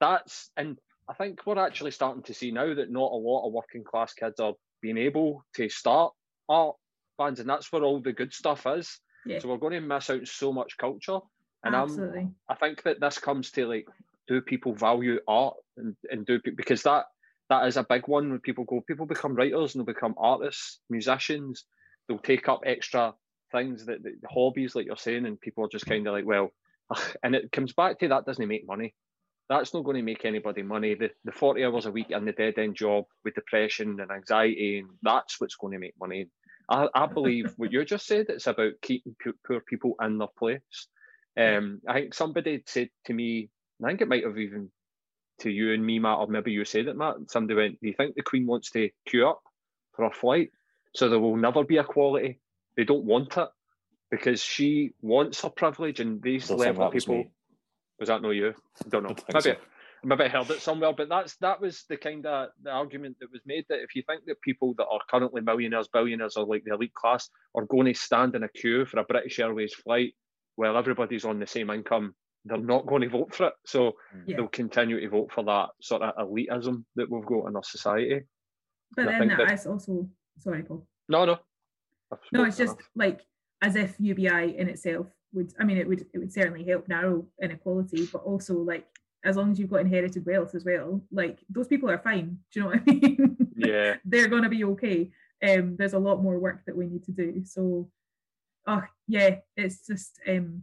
that's and I think we're actually starting to see now that not a lot of working class kids are being able to start art bands, and that's where all the good stuff is. Yeah. So we're going to miss out so much culture. And i'm i think that this comes to like, do people value art and, and do because that that is a big one when people go, people become writers and they'll become artists, musicians, they'll take up extra things that, that hobbies like you're saying, and people are just kind of like, well, and it comes back to that doesn't make money. That's not going to make anybody money. The the 40 hours a week and the dead end job with depression and anxiety, and that's what's going to make money. I, I believe what you just said, it's about keeping poor, poor people in their place. Um, I think somebody said to me, I think it might have even to you and me, Matt, or maybe you said it, Matt. Somebody went, Do you think the Queen wants to queue up for her flight? So there will never be equality. They don't want it because she wants her privilege and these level that was people. me. Was that not you? I don't know. I Maybe, so. maybe I heard it somewhere, but that's that was the kind of the argument that was made that if you think that people that are currently millionaires, billionaires, or like the elite class are going to stand in a queue for a British Airways flight while everybody's on the same income, they're not going to vote for it. So hmm. Yeah. they'll continue to vote for that sort of elitism that we've got in our society. But I then think that- that's also sorry, Paul. No, no. No, it's just enough. like as if UBI in itself would. I mean, it would it would certainly help narrow inequality, but also like as long as you've got inherited wealth as well, like those people are fine. Do you know what I mean? Yeah. they're going to be okay. Um, there's a lot more work that we need to do. So, oh yeah, it's just um,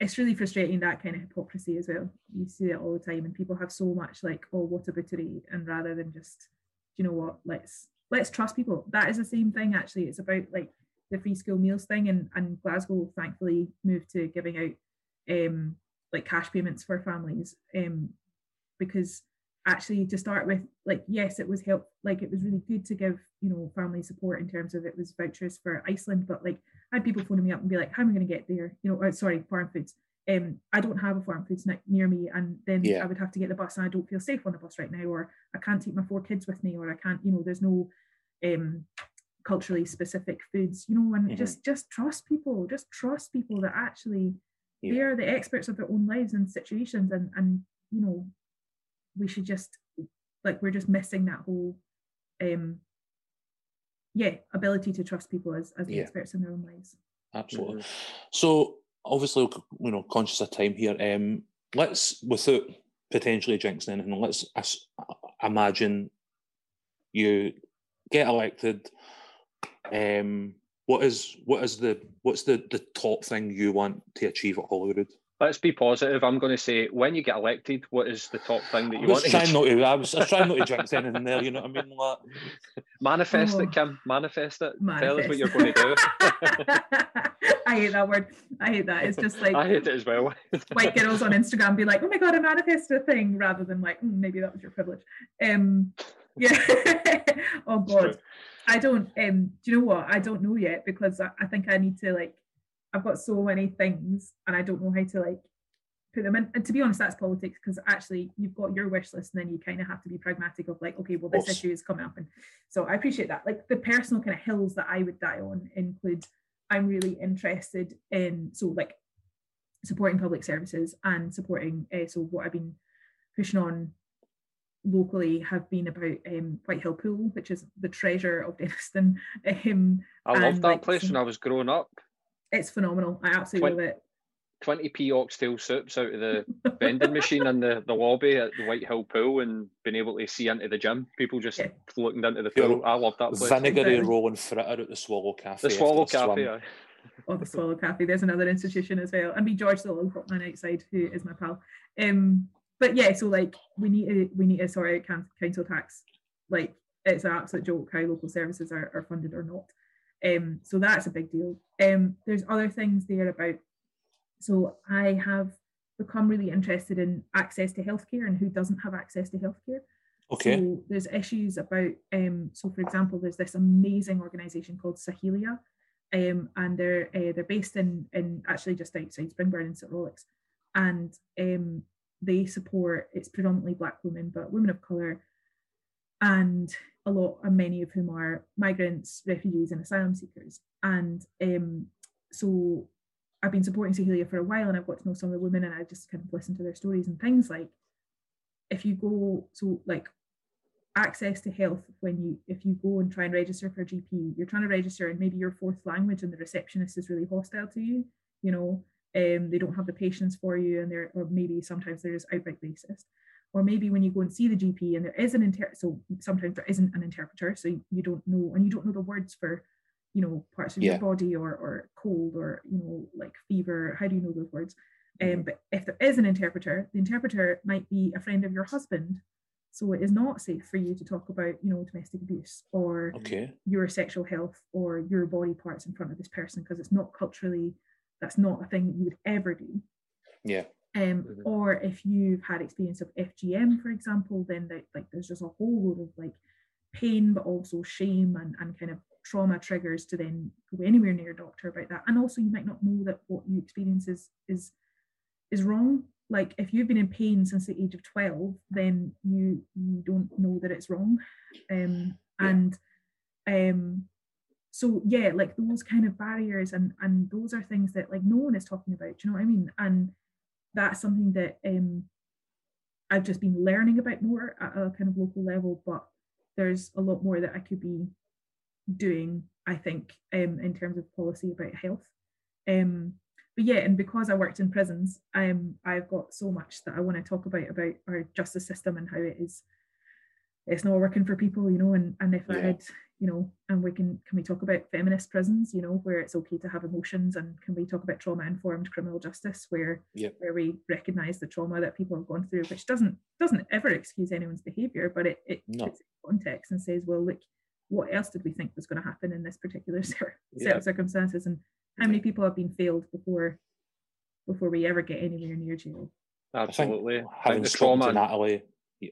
it's really frustrating that kind of hypocrisy as well. You see it all the time, and people have so much like, oh, what a bootery, and rather than just, you know what, let's let's trust people. That is the same thing actually. It's about like the free school meals thing, and and Glasgow thankfully moved to giving out um like cash payments for families um because actually to start with like yes it was help like it was really good to give you know family support in terms of it was vouchers for iceland but like i had people phoning me up and be like how am i going to get there you know or, sorry farm foods um i don't have a farm foods near me and then yeah. i would have to get the bus and i don't feel safe on the bus right now or i can't take my four kids with me or i can't you know there's no um culturally specific foods you know and mm-hmm. just just trust people just trust people that actually yeah. they are the experts of their own lives and situations and and you know we should just like we're just missing that whole um yeah ability to trust people as as the yeah. experts in their own lives absolutely mm-hmm. so obviously you know conscious of time here um let's without potentially jinxing anything let's imagine you get elected um what is what is the what's the the top thing you want to achieve at Holyrood? Let's be positive. I'm going to say, when you get elected, what is the top thing that you I want? Trying not to, I was, I was trying not to jinx anything there. You know what I mean? Like... Manifest oh. it, Kim. Manifest it. Manifest. Tell us what you're going to do. I hate that word. I hate that. It's just like I hate it as well. white girls on Instagram be like, "Oh my god, I manifested a thing," rather than like, mm, "Maybe that was your privilege." Um, yeah. oh god. I don't. Um, do you know what? I don't know yet because I, I think I need to like. I've got so many things, and I don't know how to like put them in. And to be honest, that's politics because actually you've got your wish list, and then you kind of have to be pragmatic of like, okay, well, this issue is coming up, and so I appreciate that. Like the personal kind of hills that I would die on include. I'm really interested in so like supporting public services and supporting. Uh, so what I've been pushing on locally have been about um, Whitehill Pool, which is the treasure of Dennistoun. Um, I loved that like, place when I was growing up. It's phenomenal. I absolutely 20, love it. 20p oxtail soups out of the vending machine in the, the lobby at the Whitehill Pool and being able to see into the gym. People just yeah. looking into the pool. I love that place. Vinegary rolling fritter at the Swallow Cafe. The Swallow Cafe, yeah. Oh, the Swallow Cafe. There's another institution as well. And be George, the little man outside, who is my pal. Um, but yeah, so like we need to we need to sort out council tax. Like it's an absolute joke how local services are, are funded or not. Um, so that's a big deal. Um, there's other things there about. So I have become really interested in access to healthcare and who doesn't have access to healthcare. Okay. So there's issues about. Um, so for example, there's this amazing organisation called Saheliya, um, and they're uh, they're based in in actually just outside Springburn in St Rollox, and um, they support it's predominantly black women but women of color and a lot and many of whom are migrants refugees and asylum seekers. And um, so i've been supporting saheliya for a while and i've got to know some of the women and i just kind of listened to their stories and things like if you go so like access to health when you if you go and try and register for a gp you're trying to register and maybe your fourth language and the receptionist is really hostile to you you know? Um, they don't have the patience for you and they're or maybe sometimes they're just outright racist or maybe when you go and see the gp and there is an inter so sometimes there isn't an interpreter so you don't know and you don't know the words for you know parts of yeah. your body or or cold or you know like fever how do you know those words um, mm-hmm. but if there is an interpreter the interpreter might be a friend of your husband so it is not safe for you to talk about you know domestic abuse or okay. your sexual health or your body parts in front of this person because it's not culturally that's not a thing that you would ever do. Yeah. Um, mm-hmm. or if you've had experience of FGM, for example, then like there's just a whole load of like pain, but also shame and, and kind of trauma triggers to then go anywhere near a doctor about that. And also you might not know that what you experience is is is wrong. Like if you've been in pain since the age of 12, then you you don't know that it's wrong. Um, yeah. and um so yeah like those kind of barriers and and those are things that like no one is talking about do you know what i mean and that's something that um i've just been learning about more at a kind of local level but there's a lot more that i could be doing i think um in terms of policy about health. Um but yeah and because i worked in prisons um i've got so much that i want to talk about about our justice system and how it is it's not working for people, you know, and, and if I had, you know, and we can can we talk about feminist prisons, you know, where it's okay to have emotions and can we talk about trauma informed criminal justice where Yep. where we recognize the trauma that people have gone through, which doesn't doesn't ever excuse anyone's behavior, but it, it No. puts it in context and says, well, look, what else did we think was going to happen in this particular set Yeah. of circumstances and how many people have been failed before before we ever get anywhere near jail. Absolutely. I think having the trauma. to Natalie,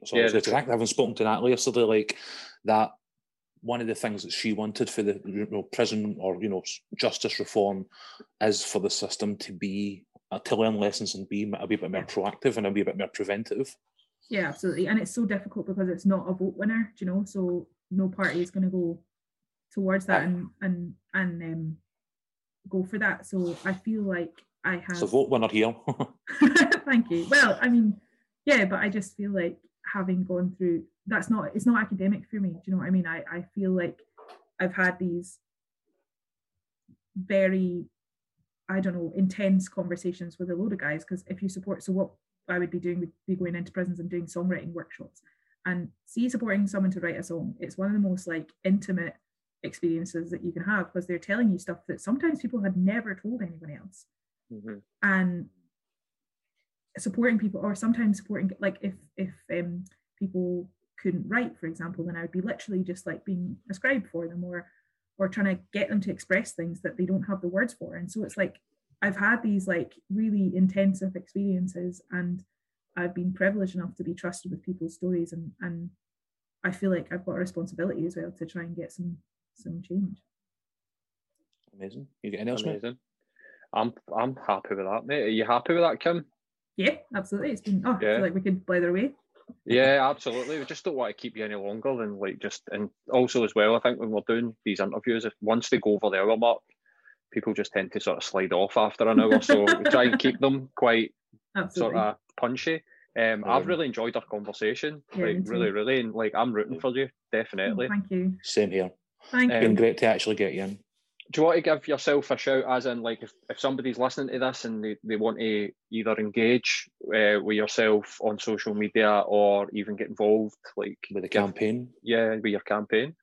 so Yeah, I was the going to think, having spoken to Natalie yesterday, like that, one of the things that she wanted for the you know, prison or you know justice reform is for the system to be uh, to learn lessons and be a wee bit more proactive and a wee bit more preventive. Yeah, absolutely. And it's so difficult because it's not a vote winner, you know? So no party is going to go towards that Aye. and and and um, go for that. So I feel like I have. It's a vote winner here. Thank you. Well, I mean, yeah, but I just feel like having gone through that's not it's not academic for me. Do you know what I mean? I, I feel like I've had these very, I don't know, intense conversations with a load of guys. Because if you support, so what I would be doing would be going into prisons and doing songwriting workshops. And see, supporting someone to write a song, it's one of the most like intimate experiences that you can have because they're telling you stuff that sometimes people had never told anyone else Mhm. and supporting people or sometimes supporting like if if um people couldn't write for example then i would be literally just like being a scribe for them or or trying to get them to express things that they don't have the words for and so it's like i've had these like really intensive experiences and i've been privileged enough to be trusted with people's stories and and i feel like i've got a responsibility as well to try and get some some change Amazing. You get anything else, mate? Amazing. I'm I'm happy with that, mate. Are you happy with that, Kim? Yeah absolutely it's been oh i Yeah. feel like we could blather away Yeah, absolutely. We just don't want to keep you any longer than like just and also as well, I think when we're doing these interviews, if once they go over the hour mark, people just tend to sort of slide off after an hour. So we try and keep them quite absolutely sort of punchy. Um, I've really enjoyed our conversation. Yeah, like really, really, and like I'm rooting for you, definitely. thank you Same here. thank Um, Been great to actually get you in. Do you want to give yourself a shout as in like if, if somebody's listening to this and they, they want to either engage uh, with yourself on social media or even get involved like With the campaign. yeah with your campaign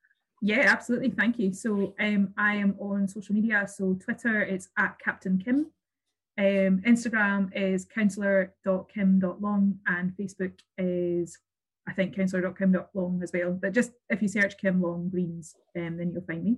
Yeah, absolutely. Thank you. So um, I am on social media. So Twitter it's at Captain Kim. Um, Instagram is counsellor.kim.long and Facebook is I think counsellor.kim.long as well. But just if you search Kim Long Greens, um, then you'll find me.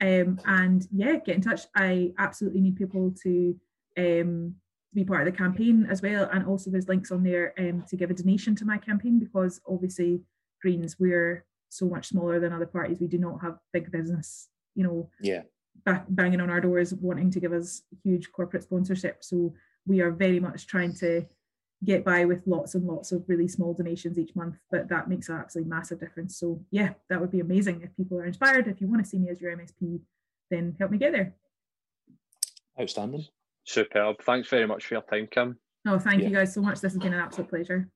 Um, and yeah, get in touch. I absolutely need people to um, be part of the campaign as well. And also there's links on there um, to give a donation to my campaign because obviously Greens, we're so much smaller than other parties. We do not have big business, you know, Yeah. back, banging on our doors wanting to give us huge corporate sponsorship. So we are very much trying to get by with lots and lots of really small donations each month, but that makes an absolutely massive difference. So yeah, that would be amazing if people are inspired. If you want to see me as your MSP, then help me get there. Outstanding. superb thanks very much for your time kim No, thank Yeah. you guys so much. This has been an absolute pleasure.